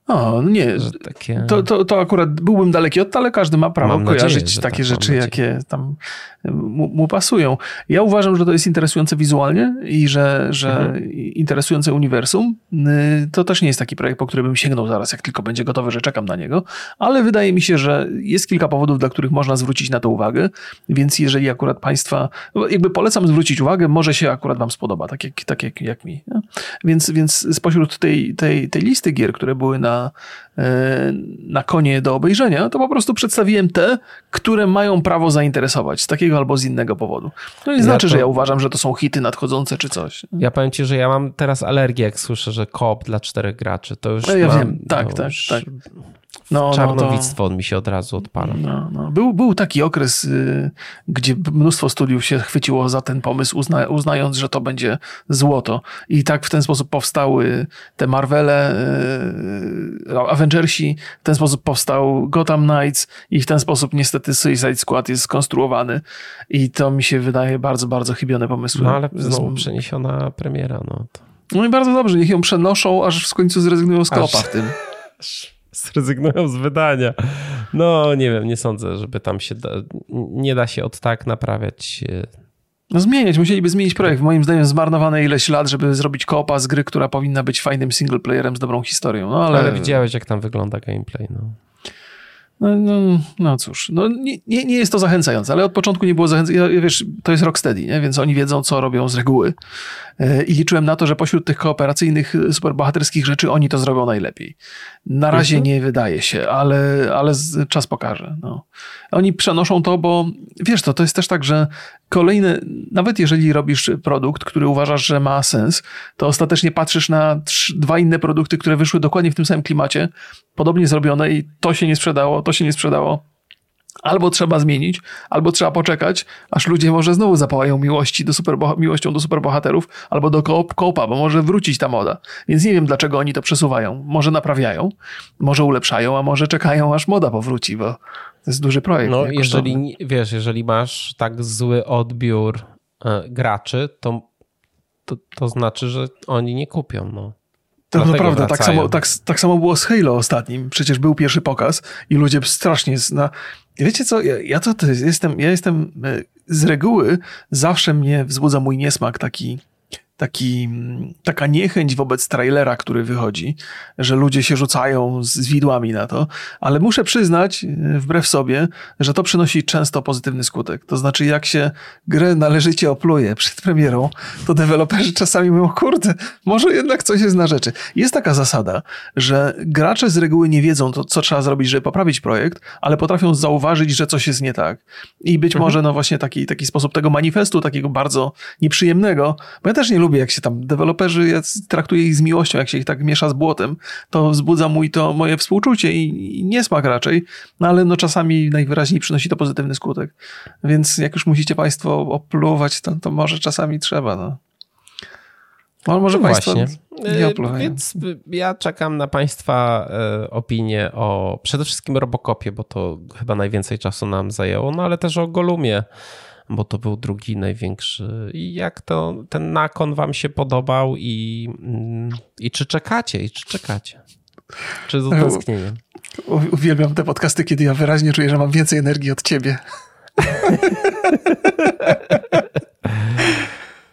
O, no nie. Takie... To, to, to akurat byłbym daleki od, ale każdy ma prawo mam kojarzyć nadzieję, takie tak, rzeczy, jakie tam mu, mu, pasują. Ja uważam, że to jest interesujące wizualnie i że, że mhm. interesujące uniwersum. Y, to też nie jest taki projekt, po który bym sięgnął zaraz, jak tylko będzie gotowy, że czekam na niego, ale wydaje mi się, że jest kilka powodów, dla których można zwrócić na to uwagę, więc jeżeli akurat Państwa, jakby polecam zwrócić uwagę, może się akurat Wam spodoba, tak jak, tak jak, jak mi. Więc, więc spośród tej, tej, tej listy gier, które były na, e, na konie do obejrzenia, to po prostu przedstawiłem te, które mają prawo zainteresować z takiego albo z innego powodu. To nie ja znaczy, to... że ja uważam, że to są hity nadchodzące czy coś. Ja powiem ci, że ja mam teraz alergię, jak słyszę, że koop dla czterech graczy. To już ja mam, wiem, tak, tak, tak. No, Czarnowictwo no to, mi się od razu odpala. No, no. Był, był taki okres, y, gdzie mnóstwo studiów się chwyciło za ten pomysł, uzna, uznając, że to będzie złoto. I tak w ten sposób powstały te Marvele, y, Avengersi, w ten sposób powstał Gotham Knights i w ten sposób niestety Suicide Squad jest skonstruowany. I to mi się wydaje bardzo, bardzo chybione pomysły. No ale znowu przeniesiona premiera. No, to... no i bardzo dobrze, niech ją przenoszą, aż w końcu zrezygnują z kopa w tym. zrezygnują z wydania. No, nie wiem, nie sądzę, żeby tam się da, nie da się od tak naprawiać. E, no zmieniać, musieliby zmienić projekt. Moim zdaniem zmarnowane ileś lat, żeby zrobić koopa z gry, która powinna być fajnym singleplayerem z dobrą historią. No, ale... ale widziałeś, jak tam wygląda gameplay. No. No, no, no cóż, no nie, nie, nie jest to zachęcające, ale od początku nie było zachęcające. Ja, wiesz, to jest Rocksteady, nie? więc oni wiedzą, co robią z reguły. E, I liczyłem na to, że pośród tych kooperacyjnych, superbohaterskich rzeczy oni to zrobią najlepiej. Na razie nie wydaje się, ale, ale czas pokaże. No. Oni przenoszą to, bo wiesz, to, to jest też tak, że kolejne, nawet jeżeli robisz produkt, który uważasz, że ma sens, to ostatecznie patrzysz na trzy, dwa inne produkty, które wyszły dokładnie w tym samym klimacie, podobnie zrobione i to się nie sprzedało, to się nie sprzedało. Albo trzeba zmienić, albo trzeba poczekać, aż ludzie może znowu zapałają miłości do miłością do superbohaterów, albo do koop koopa, bo może wrócić ta moda. Więc nie wiem, dlaczego oni to przesuwają. Może naprawiają, może ulepszają, a może czekają, aż moda powróci, bo to jest duży projekt. No, jeżeli, wiesz, jeżeli masz tak zły odbiór e, graczy, to, to, to znaczy, że oni nie kupią, no. To naprawdę, tak samo, tak, tak samo było z Halo ostatnim. Przecież był pierwszy pokaz i ludzie strasznie na, Wiecie co, ja, ja to, to jestem, ja jestem e, z reguły zawsze mnie wzbudza mój niesmak taki taki, taka niechęć wobec trailera, który wychodzi, że ludzie się rzucają z widłami na to, ale muszę przyznać, e, wbrew sobie, że to przynosi często pozytywny skutek. To znaczy, jak się grę należycie opluje przed premierą, to deweloperzy czasami mówią, kurde, może jednak coś jest na rzeczy. Jest taka zasada, że gracze z reguły nie wiedzą, to, co trzeba zrobić, żeby poprawić projekt, ale potrafią zauważyć, że coś jest nie tak. I być mhm. może, no właśnie taki, taki sposób tego manifestu, takiego bardzo nieprzyjemnego, bo ja też nie lubię lubię, jak się tam deweloperzy, ja traktuję ich z miłością, jak się ich tak miesza z błotem, to wzbudza mój to moje współczucie i, i niesmak raczej, no ale no czasami najwyraźniej przynosi to pozytywny skutek. Więc jak już musicie Państwo opluwać, to, to może czasami trzeba, no. Może no Państwo właśnie. nie y, opluwają. Więc ja czekam na Państwa y, opinie o przede wszystkim Robocopie, bo to chyba najwięcej czasu nam zajęło, no ale też o Golumie bo to był drugi największy. I jak to ten nakon wam się podobał i, mm, i czy czekacie, i czy czekacie? Czy z tęsknieniem? Uwielbiam te podcasty, kiedy ja wyraźnie czuję, że mam więcej energii od ciebie.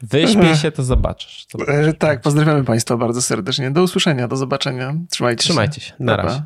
Wyśmiej się, to zobaczysz. zobaczysz. E, tak, pozdrawiamy Państwa bardzo serdecznie. Do usłyszenia, do zobaczenia. Trzymajcie, Trzymajcie się. się. Na razie.